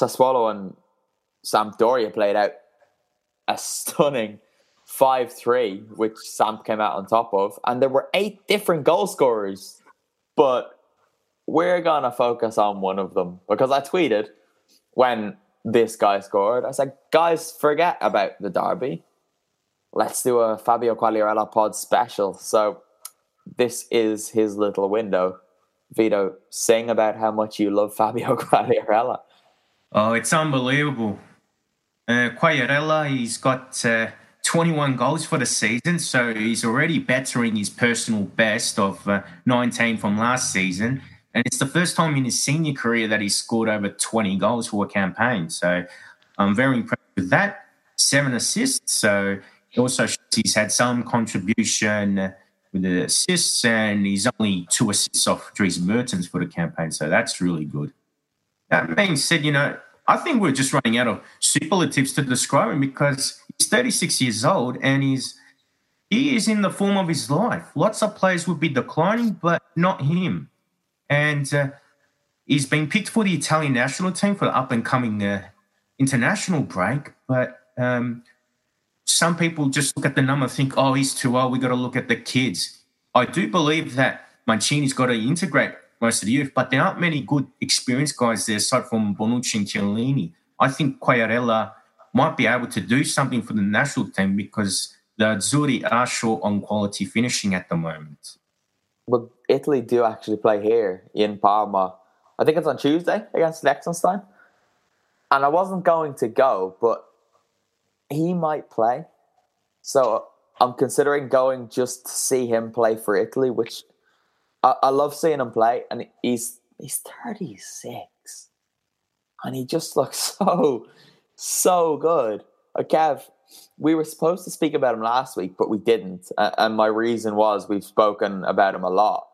[SPEAKER 3] Sassuolo and Sampdoria played out a stunning 5 3, which Samp came out on top of. And there were eight different goal scorers but we're going to focus on one of them because I tweeted when this guy scored, I said, guys, forget about the derby. Let's do a Fabio Quagliarella pod special. So this is his little window. Vito, sing about how much you love Fabio Quagliarella.
[SPEAKER 5] Oh, it's unbelievable. Uh, Quagliarella, he's got uh, 21 goals for the season, so he's already bettering his personal best of uh, 19 from last season. And it's the first time in his senior career that he's scored over 20 goals for a campaign. So I'm very impressed with that. Seven assists. So it also he's had some contribution with the assists, and he's only two assists off Dries Mertens for the campaign. So that's really good. That being said, you know, I think we're just running out of superlatives to describe him because he's 36 years old and he's he is in the form of his life. Lots of players would be declining, but not him. And uh, he's been picked for the Italian national team for the up and coming uh, international break. But um, some people just look at the number think, oh, he's too old. We got to look at the kids. I do believe that Mancini's got to integrate most of the youth, but there aren't many good experienced guys there aside from Bonucci and Chiellini. I think Quagliarella might be able to do something for the national team because the Azzurri are short on quality finishing at the moment.
[SPEAKER 3] Well, Italy do actually play here in Parma. I think it's on Tuesday against Liechtenstein. And I wasn't going to go, but he might play. So uh, I'm considering going just to see him play for Italy, which I, I love seeing him play. And he's he's 36. And he just looks so, so good. Uh, Kev, we were supposed to speak about him last week, but we didn't. Uh, and my reason was we've spoken about him a lot.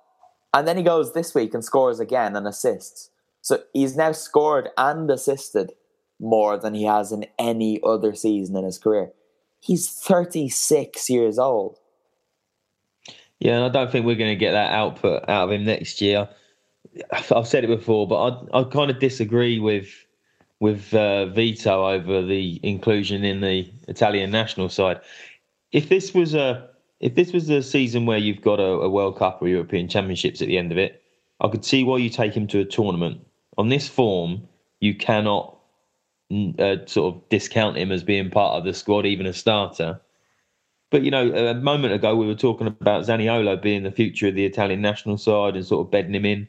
[SPEAKER 3] And then he goes this week and scores again and assists. So he's now scored and assisted more than he has in any other season in his career. He's 36 years old.
[SPEAKER 4] Yeah, and I don't think we're going to get that output out of him next year. I've said it before, but I I kind of disagree with with uh, Vito over the inclusion in the Italian national side. If this was a if this was a season where you've got a, a World Cup or European Championships at the end of it, I could see why you take him to a tournament. On this form, you cannot uh, sort of discount him as being part of the squad, even a starter. But you know, a moment ago we were talking about Zaniolo being the future of the Italian national side and sort of bedding him in.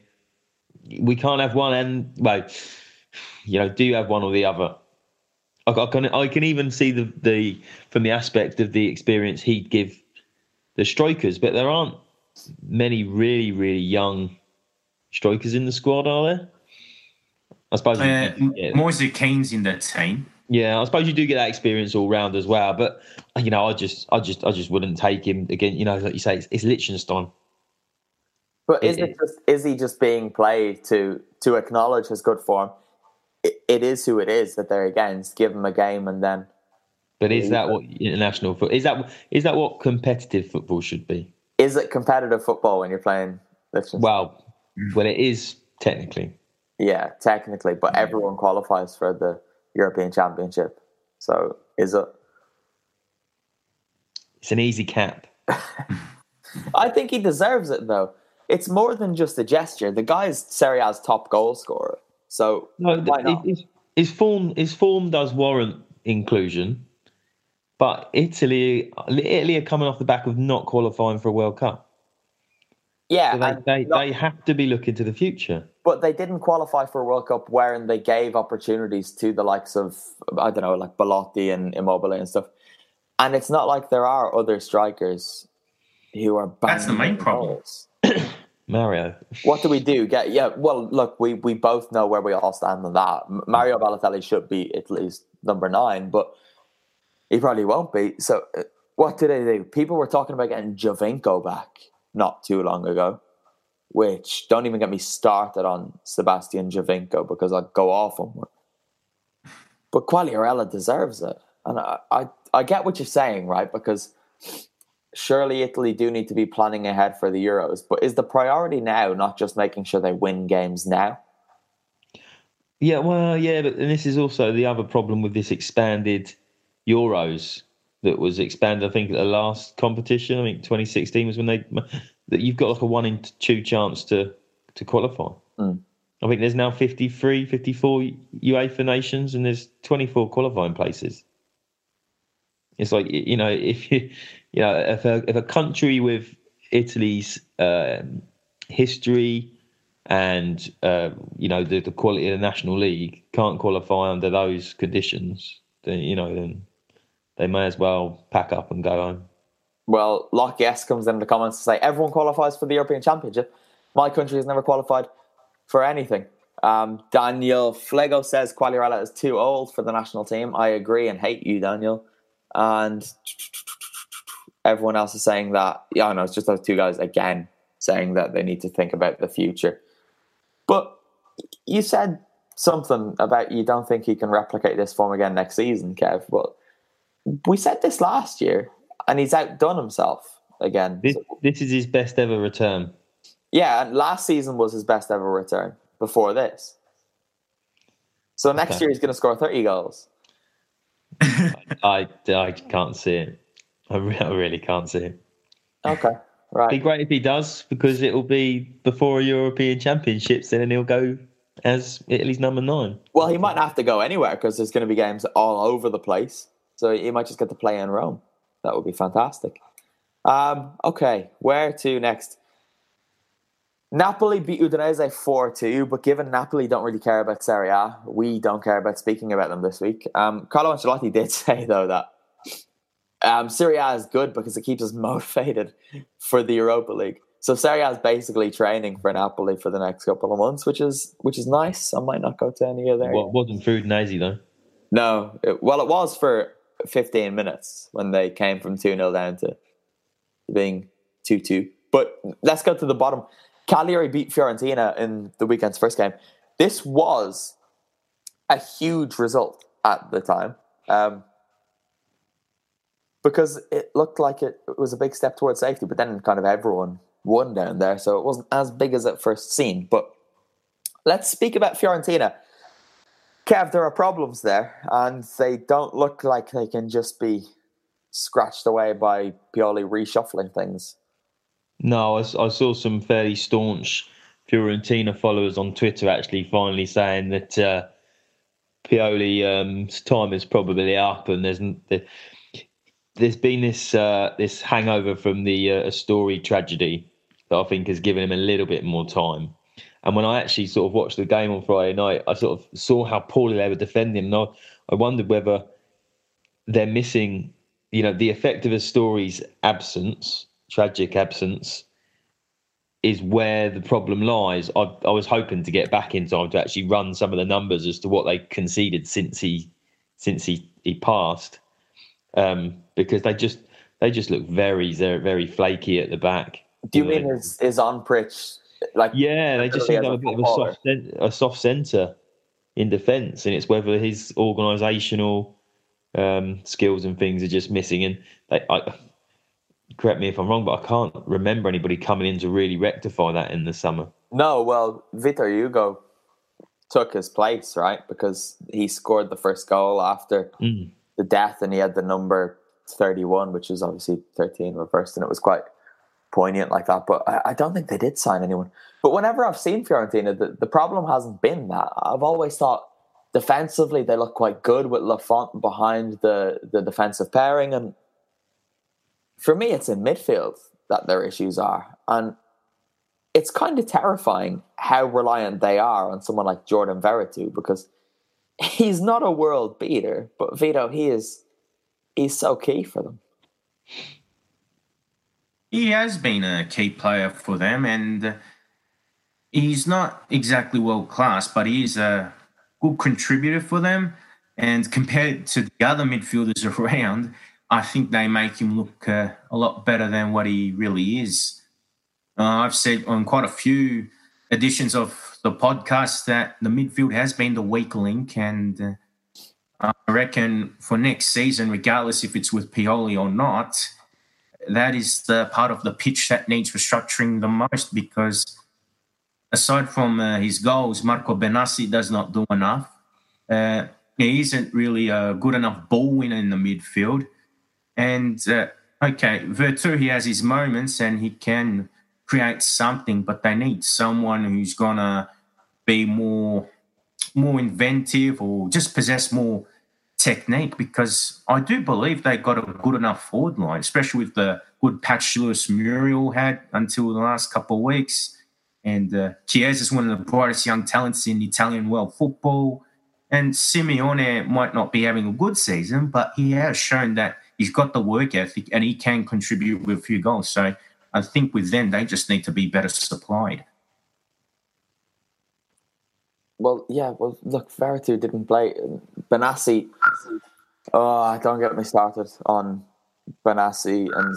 [SPEAKER 4] We can't have one, and well, you know, do you have one or the other? I, I can I can even see the the from the aspect of the experience he'd give the strikers, but there aren't many really really young strikers in the squad, are there? I suppose.
[SPEAKER 5] Uh, yeah. Moise Kean's in that team.
[SPEAKER 4] Yeah, I suppose you do get that experience all round as well. But you know, I just, I just, I just wouldn't take him again. You know, like you say, it's, it's Liechtenstein.
[SPEAKER 3] But is it, it just is he just being played to to acknowledge his good form? It, it is who it is that they're against. Give him a game and then.
[SPEAKER 4] But is that what international football is that is that what competitive football should be?
[SPEAKER 3] Is it competitive football when you're playing Liechtenstein?
[SPEAKER 4] Well, well, it is technically.
[SPEAKER 3] Yeah, technically, but everyone qualifies for the European Championship. So is it?
[SPEAKER 4] It's an easy cap.
[SPEAKER 3] I think he deserves it though. It's more than just a gesture. The guy is Serie A's top goal scorer. So no,
[SPEAKER 4] his, his form his form does warrant inclusion, but Italy Italy are coming off the back of not qualifying for a World Cup.
[SPEAKER 3] Yeah,
[SPEAKER 4] so they, they, not, they have to be looking to the future.
[SPEAKER 3] But they didn't qualify for a World Cup wherein they gave opportunities to the likes of I don't know, like Belotti and Immobile and stuff. And it's not like there are other strikers who are
[SPEAKER 5] That's the main problem.
[SPEAKER 4] Mario.
[SPEAKER 3] What do we do? Get yeah. Well, look, we we both know where we all stand on that. Mario Balotelli should be at least number nine, but he probably won't be. So, uh, what do they do? People were talking about getting Giovinco back not too long ago, which don't even get me started on Sebastian Giovinco because I'd go off on one. But Quagliarella deserves it. And I, I, I get what you're saying, right? Because surely Italy do need to be planning ahead for the Euros. But is the priority now not just making sure they win games now?
[SPEAKER 4] Yeah, well, yeah, but and this is also the other problem with this expanded Euros that was expanded. I think at the last competition, I think 2016 was when they that you've got like a one in two chance to to qualify.
[SPEAKER 3] Mm.
[SPEAKER 4] I think there's now 53, 54 UEFA nations, and there's 24 qualifying places. It's like you know if you you know if a if a country with Italy's um, history and uh, you know the, the quality of the national league can't qualify under those conditions, then you know then they may as well pack up and go home.
[SPEAKER 3] Well, Lock Yes comes in the comments to say everyone qualifies for the European Championship. My country has never qualified for anything. Um, Daniel Flego says Quagliarella is too old for the national team. I agree and hate you, Daniel. And everyone else is saying that. Yeah, I know it's just those two guys again saying that they need to think about the future. But you said something about you don't think he can replicate this form again next season, Kev. But we said this last year, and he's outdone himself again.
[SPEAKER 4] This, this is his best ever return.
[SPEAKER 3] Yeah, and last season was his best ever return before this. So next okay. year he's going to score 30 goals.
[SPEAKER 4] I, I can't see it. I really can't see it.
[SPEAKER 3] Okay, right.
[SPEAKER 4] It'd be great if he does because it will be before European Championships, and then he'll go as Italy's number nine.
[SPEAKER 3] Well, he might have to go anywhere because there's going to be games all over the place. So he might just get to play in Rome. That would be fantastic. Um, okay, where to next? Napoli beat Udinese 4 2, but given Napoli don't really care about Serie A, we don't care about speaking about them this week. Um, Carlo Ancelotti did say, though, that um, Serie A is good because it keeps us motivated for the Europa League. So Serie A is basically training for Napoli for the next couple of months, which is which is nice. I might not go to any of their.
[SPEAKER 4] Well, wasn't for Udinese, though.
[SPEAKER 3] No, it, well, it was for 15 minutes when they came from 2 0 down to being 2 2. But let's go to the bottom. Cagliari beat Fiorentina in the weekend's first game. This was a huge result at the time um, because it looked like it was a big step towards safety, but then kind of everyone won down there, so it wasn't as big as it first seemed. But let's speak about Fiorentina. Kev, there are problems there, and they don't look like they can just be scratched away by Pioli reshuffling things.
[SPEAKER 4] No, I, I, saw some fairly staunch Fiorentina followers on Twitter actually finally saying that uh, Pioli's um, time is probably up, and there's there's been this uh, this hangover from the uh, Astori tragedy that I think has given him a little bit more time. And when I actually sort of watched the game on Friday night, I sort of saw how poorly they were defending. And I, I wondered whether they're missing, you know, the effect of Astori's absence tragic absence is where the problem lies. I, I, was hoping to get back in time to actually run some of the numbers as to what they conceded since he since he, he passed, um, because they just they just look very very flaky at the back.
[SPEAKER 3] Do you, you mean is is on pitch like?
[SPEAKER 4] Yeah, they just seem to have a bit of a soft a soft centre in defence, and it's whether his organisational um, skills and things are just missing. And they, I, correct me if I'm wrong, but I can't remember anybody coming in to really rectify that in the summer.
[SPEAKER 3] No, well, Vitor Hugo took his place, right? Because he scored the first goal after mm. the death and he had the number 31, which is obviously 13 reversed, and it was quite poignant like that. But I, I don't think they did sign anyone. But whenever I've seen Fiorentina, the, the problem hasn't been that. I've always thought defensively they look quite good with Lafont behind the, the defensive pairing and for me, it's in midfield that their issues are. And it's kind of terrifying how reliant they are on someone like Jordan Veretout because he's not a world beater, but Vito, he is he's so key for them.
[SPEAKER 5] He has been a key player for them, and he's not exactly world class, but he is a good contributor for them. And compared to the other midfielders around, I think they make him look uh, a lot better than what he really is. Uh, I've said on quite a few editions of the podcast that the midfield has been the weak link, and uh, I reckon for next season, regardless if it's with Pioli or not, that is the part of the pitch that needs restructuring the most because aside from uh, his goals, Marco Benassi does not do enough. Uh, he isn't really a good enough ball winner in the midfield. And uh, okay, Veretout, he has his moments and he can create something, but they need someone who's gonna be more more inventive or just possess more technique because I do believe they got a good enough forward line, especially with the good patch Luis Muriel had until the last couple of weeks. And uh, Chiesa is one of the brightest young talents in Italian world football. And Simeone might not be having a good season, but he has shown that he's got the work ethic and he can contribute with a few goals. So I think with them, they just need to be better supplied.
[SPEAKER 3] Well, yeah. Well, look, Veretout didn't play. Benassi. Oh, don't get me started on Benassi and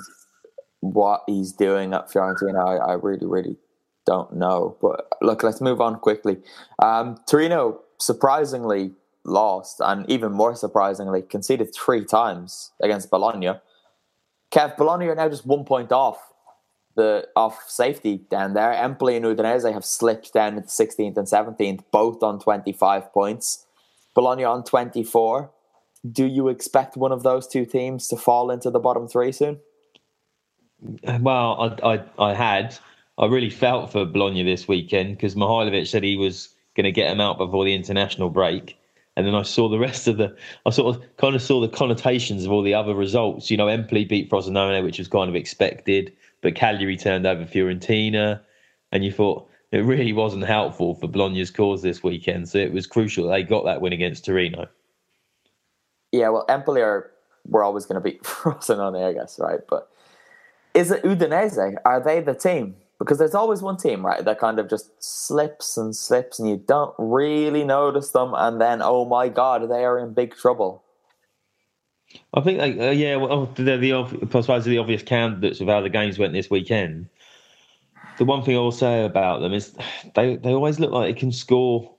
[SPEAKER 3] what he's doing at Fiorentina. I, I really, really don't know. But look, let's move on quickly. Um, Torino surprisingly lost, and even more surprisingly, conceded three times against Bologna. Kev, Bologna are now just one point off the off safety down there. Empoli and Udinese have slipped down into 16th and 17th, both on 25 points. Bologna on 24. Do you expect one of those two teams to fall into the bottom three soon?
[SPEAKER 4] Well, I, I, I had. I really felt for Bologna this weekend because Mihailovic said he was going to get them out before the international break and then I saw the rest of the. I sort of kind of saw the connotations of all the other results. You know, Empoli beat Frosinone, which was kind of expected, but Cagliari turned over Fiorentina. and you thought it really wasn't helpful for Bologna's cause this weekend. So it was crucial they got that win against Torino.
[SPEAKER 3] Yeah, well, Empoli are we're always going to beat Frosinone, I guess, right? But is it Udinese? Are they the team? Because there's always one team, right, that kind of just slips and slips, and you don't really notice them, and then oh my god, they are in big trouble.
[SPEAKER 4] I think, they, uh, yeah, well, they're the I the obvious candidates of how the games went this weekend. The one thing I will say about them is they they always look like they can score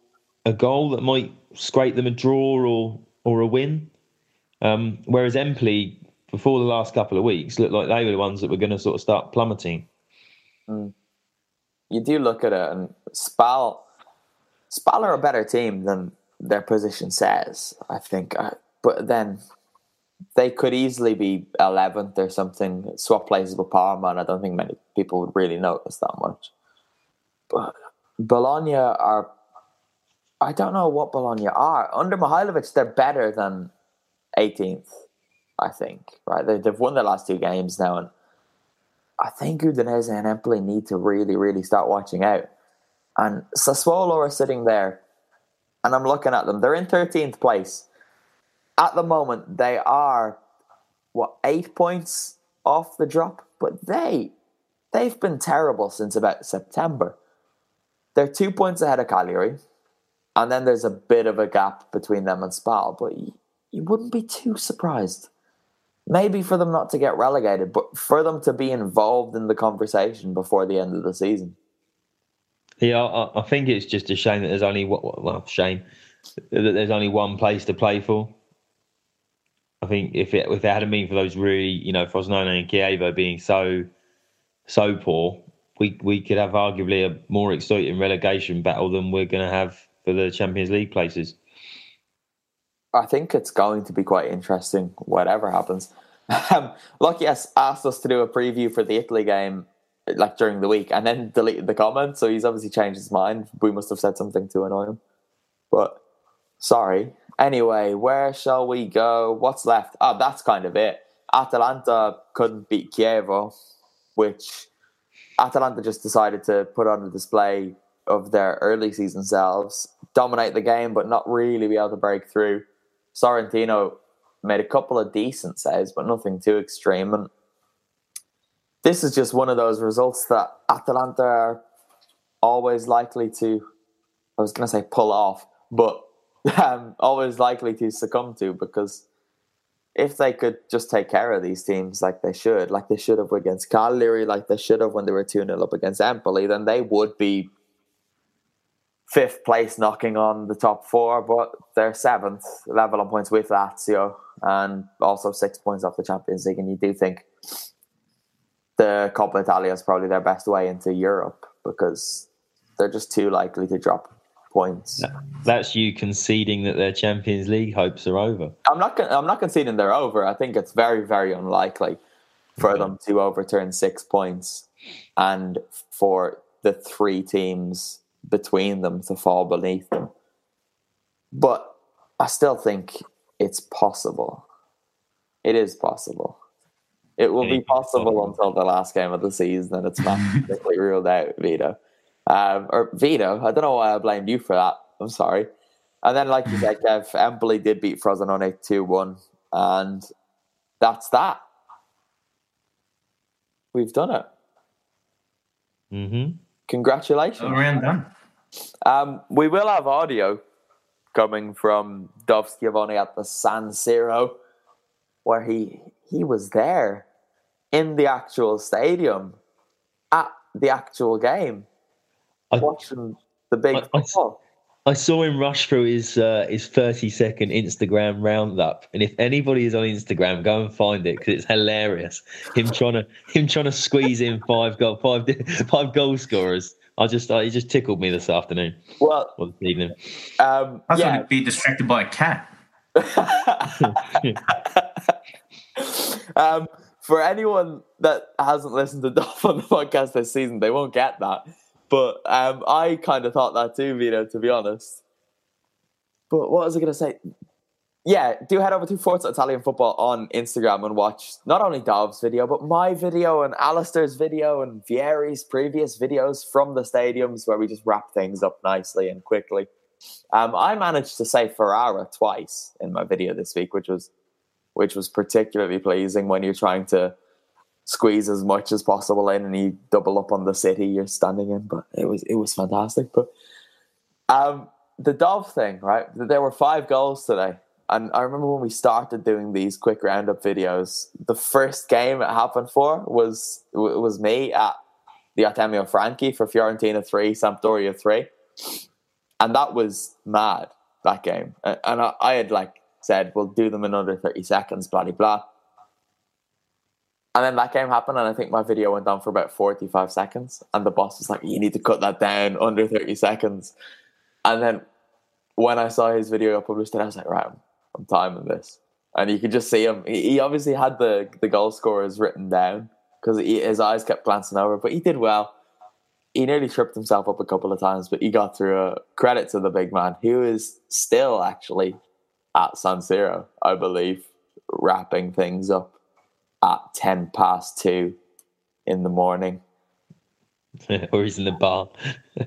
[SPEAKER 4] a goal that might scrape them a draw or or a win. Um, whereas Empoli, before the last couple of weeks, looked like they were the ones that were going to sort of start plummeting.
[SPEAKER 3] Mm. You do look at it, and Spal, Spal are a better team than their position says, I think. Uh, but then they could easily be 11th or something, swap places with Parma, and I don't think many people would really notice that much. But Bologna are, I don't know what Bologna are. Under Mihailovic, they're better than 18th, I think. Right, they, they've won their last two games now, and I think Udinese and Empoli need to really, really start watching out. And Sassuolo are sitting there, and I'm looking at them. They're in 13th place. At the moment, they are what eight points off the drop, but they they've been terrible since about September. They're two points ahead of Cagliari, and then there's a bit of a gap between them and Spal. But you wouldn't be too surprised. Maybe for them not to get relegated, but for them to be involved in the conversation before the end of the season.
[SPEAKER 4] Yeah, I, I think it's just a shame that there's only what well, shame that there's only one place to play for. I think if it if it hadn't been for those really, you know, Frosinone and Chievo being so so poor, we we could have arguably a more exciting relegation battle than we're going to have for the Champions League places.
[SPEAKER 3] I think it's going to be quite interesting, whatever happens. Um, Lucky has asked us to do a preview for the Italy game like during the week and then deleted the comment, so he's obviously changed his mind. We must have said something to annoy him. But sorry. Anyway, where shall we go? What's left? Oh, that's kind of it. Atalanta couldn't beat Chievo, which Atalanta just decided to put on a display of their early season selves, dominate the game, but not really be able to break through. Sorrentino made a couple of decent saves, but nothing too extreme. And this is just one of those results that Atalanta are always likely to, I was going to say pull off, but um, always likely to succumb to because if they could just take care of these teams like they should, like they should have against Cagliari, like they should have when they were 2 0 up against Empoli, then they would be fifth place knocking on the top four, but they're seventh, level on points with Lazio, and also six points off the Champions League. And you do think the Coppa Italia is probably their best way into Europe because they're just too likely to drop points.
[SPEAKER 4] That's you conceding that their Champions League hopes are over.
[SPEAKER 3] I'm not. I'm not conceding they're over. I think it's very, very unlikely for them to overturn six points, and for the three teams between them to fall beneath them. But I still think it's possible. It is possible. It will be possible until the last game of the season, and it's mathematically ruled out, Vito. Um, or Vito, I don't know why I blamed you for that. I'm sorry. And then, like you said, Kev, Empoli did beat Frosinone 2 1, and that's that. We've done it.
[SPEAKER 4] Mm-hmm.
[SPEAKER 3] Congratulations.
[SPEAKER 5] Around done.
[SPEAKER 3] Um, we will have audio coming from Dov Schiavone at the San Siro, where he he was there in the actual stadium at the actual game, I, watching the big I.
[SPEAKER 4] I, I saw him rush through his uh, his thirty second Instagram roundup, and if anybody is on Instagram, go and find it because it's hilarious. Him trying to him trying to squeeze in five goal five five goal scorers I just, uh, he just tickled me this afternoon.
[SPEAKER 3] Well,
[SPEAKER 4] or this evening.
[SPEAKER 3] Um,
[SPEAKER 5] I was
[SPEAKER 3] yeah.
[SPEAKER 5] going to be distracted by a cat.
[SPEAKER 3] um, for anyone that hasn't listened to Dov on the podcast this season, they won't get that. But um, I kind of thought that too, Vito, to be honest. But what was I going to say? yeah, do head over to Forza Italian Football on Instagram and watch not only Dov's video, but my video and Alistair's video and Vieri's previous videos from the stadiums where we just wrap things up nicely and quickly. Um, I managed to say Ferrara twice in my video this week, which was which was particularly pleasing when you're trying to squeeze as much as possible in and you double up on the city you're standing in. But it was it was fantastic. But um, the Dov thing, right? There were five goals today. And I remember when we started doing these quick roundup videos, the first game it happened for was was me at the Artemio Franchi for Fiorentina three, Sampdoria three, and that was mad that game. And I, I had like said, "We'll do them under thirty seconds," blah blah blah. And then that game happened, and I think my video went on for about 45 seconds. And the boss was like, You need to cut that down under 30 seconds. And then when I saw his video I published, it, I was like, Right, I'm timing this. And you could just see him. He obviously had the, the goal scorers written down because his eyes kept glancing over, but he did well. He nearly tripped himself up a couple of times, but he got through. A credit to the big man, who is still actually at San Siro, I believe, wrapping things up at 10 past two in the morning.
[SPEAKER 4] or he's in the bar.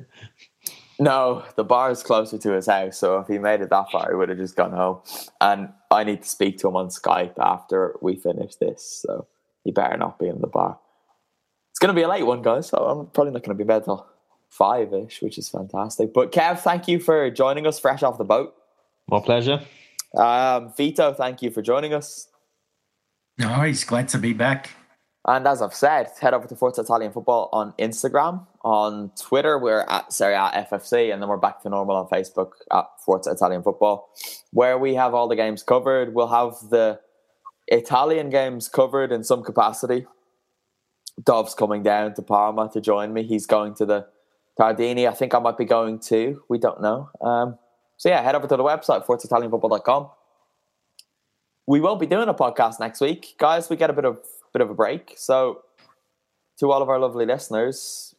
[SPEAKER 3] No, the bar is closer to his house, so if he made it that far, he would have just gone home. And I need to speak to him on Skype after we finish this, so he better not be in the bar. It's going to be a late one, guys, so I'm probably not going to be bed till five ish, which is fantastic. But Kev, thank you for joining us fresh off the boat.
[SPEAKER 4] My pleasure.
[SPEAKER 3] Um, Vito, thank you for joining us.
[SPEAKER 5] He's glad to be back.
[SPEAKER 3] And as I've said, head over to Forza Italian Football on Instagram. On Twitter, we're at Serie A FFC, and then we're back to normal on Facebook at Forza Italian Football, where we have all the games covered. We'll have the Italian games covered in some capacity. Dov's coming down to Parma to join me. He's going to the Tardini. I think I might be going too. We don't know. Um, so yeah, head over to the website, ForzaItalianFootball.com. We won't be doing a podcast next week. Guys, we get a bit of bit of a break. So, to all of our lovely listeners,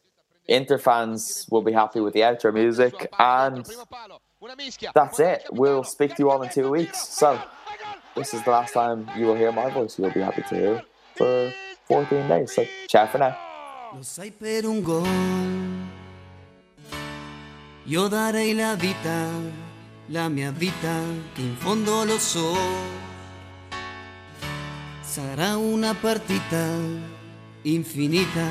[SPEAKER 3] Inter fans will be happy with the outro music, and that's it. We'll speak to you all in two weeks. So, this is the last time you will hear my voice. You'll be happy to hear for 14 days. So, ciao for now.
[SPEAKER 8] La la mia fondo lo. Será una partita infinita.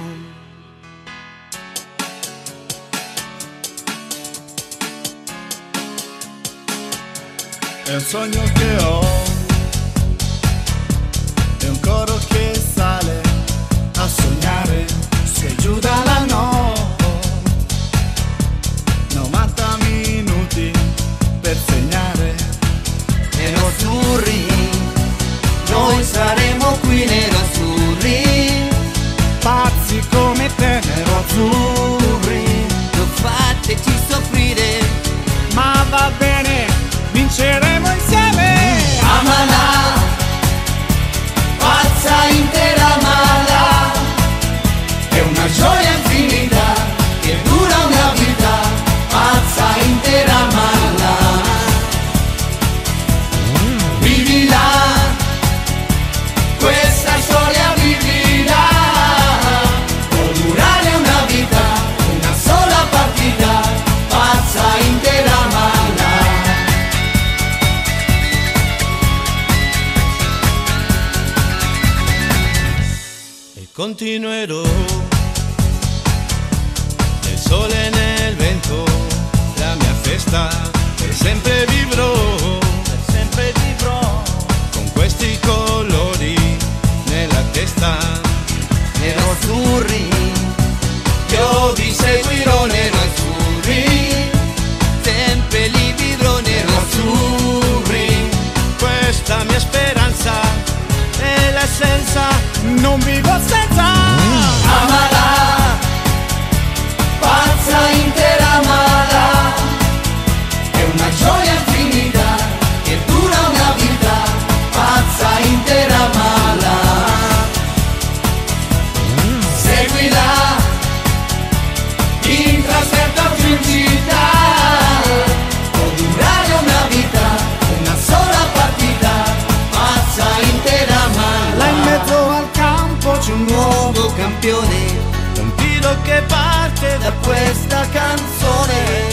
[SPEAKER 9] El sueño que hoy, de un coro que sale a soñar, se
[SPEAKER 8] ayuda a
[SPEAKER 9] la continuerò. Nel sole e nel vento la mia festa per sempre vivrò. Per sempre vivrò. Con questi colori nella testa
[SPEAKER 8] nero azzurri, io vi seguirò nero azzurri, sempre li vivrò nero azzurri,
[SPEAKER 9] questa mia speranza è l'essenza non vivo senza time. Campione.
[SPEAKER 10] un tiro che parte
[SPEAKER 9] da questa canzone.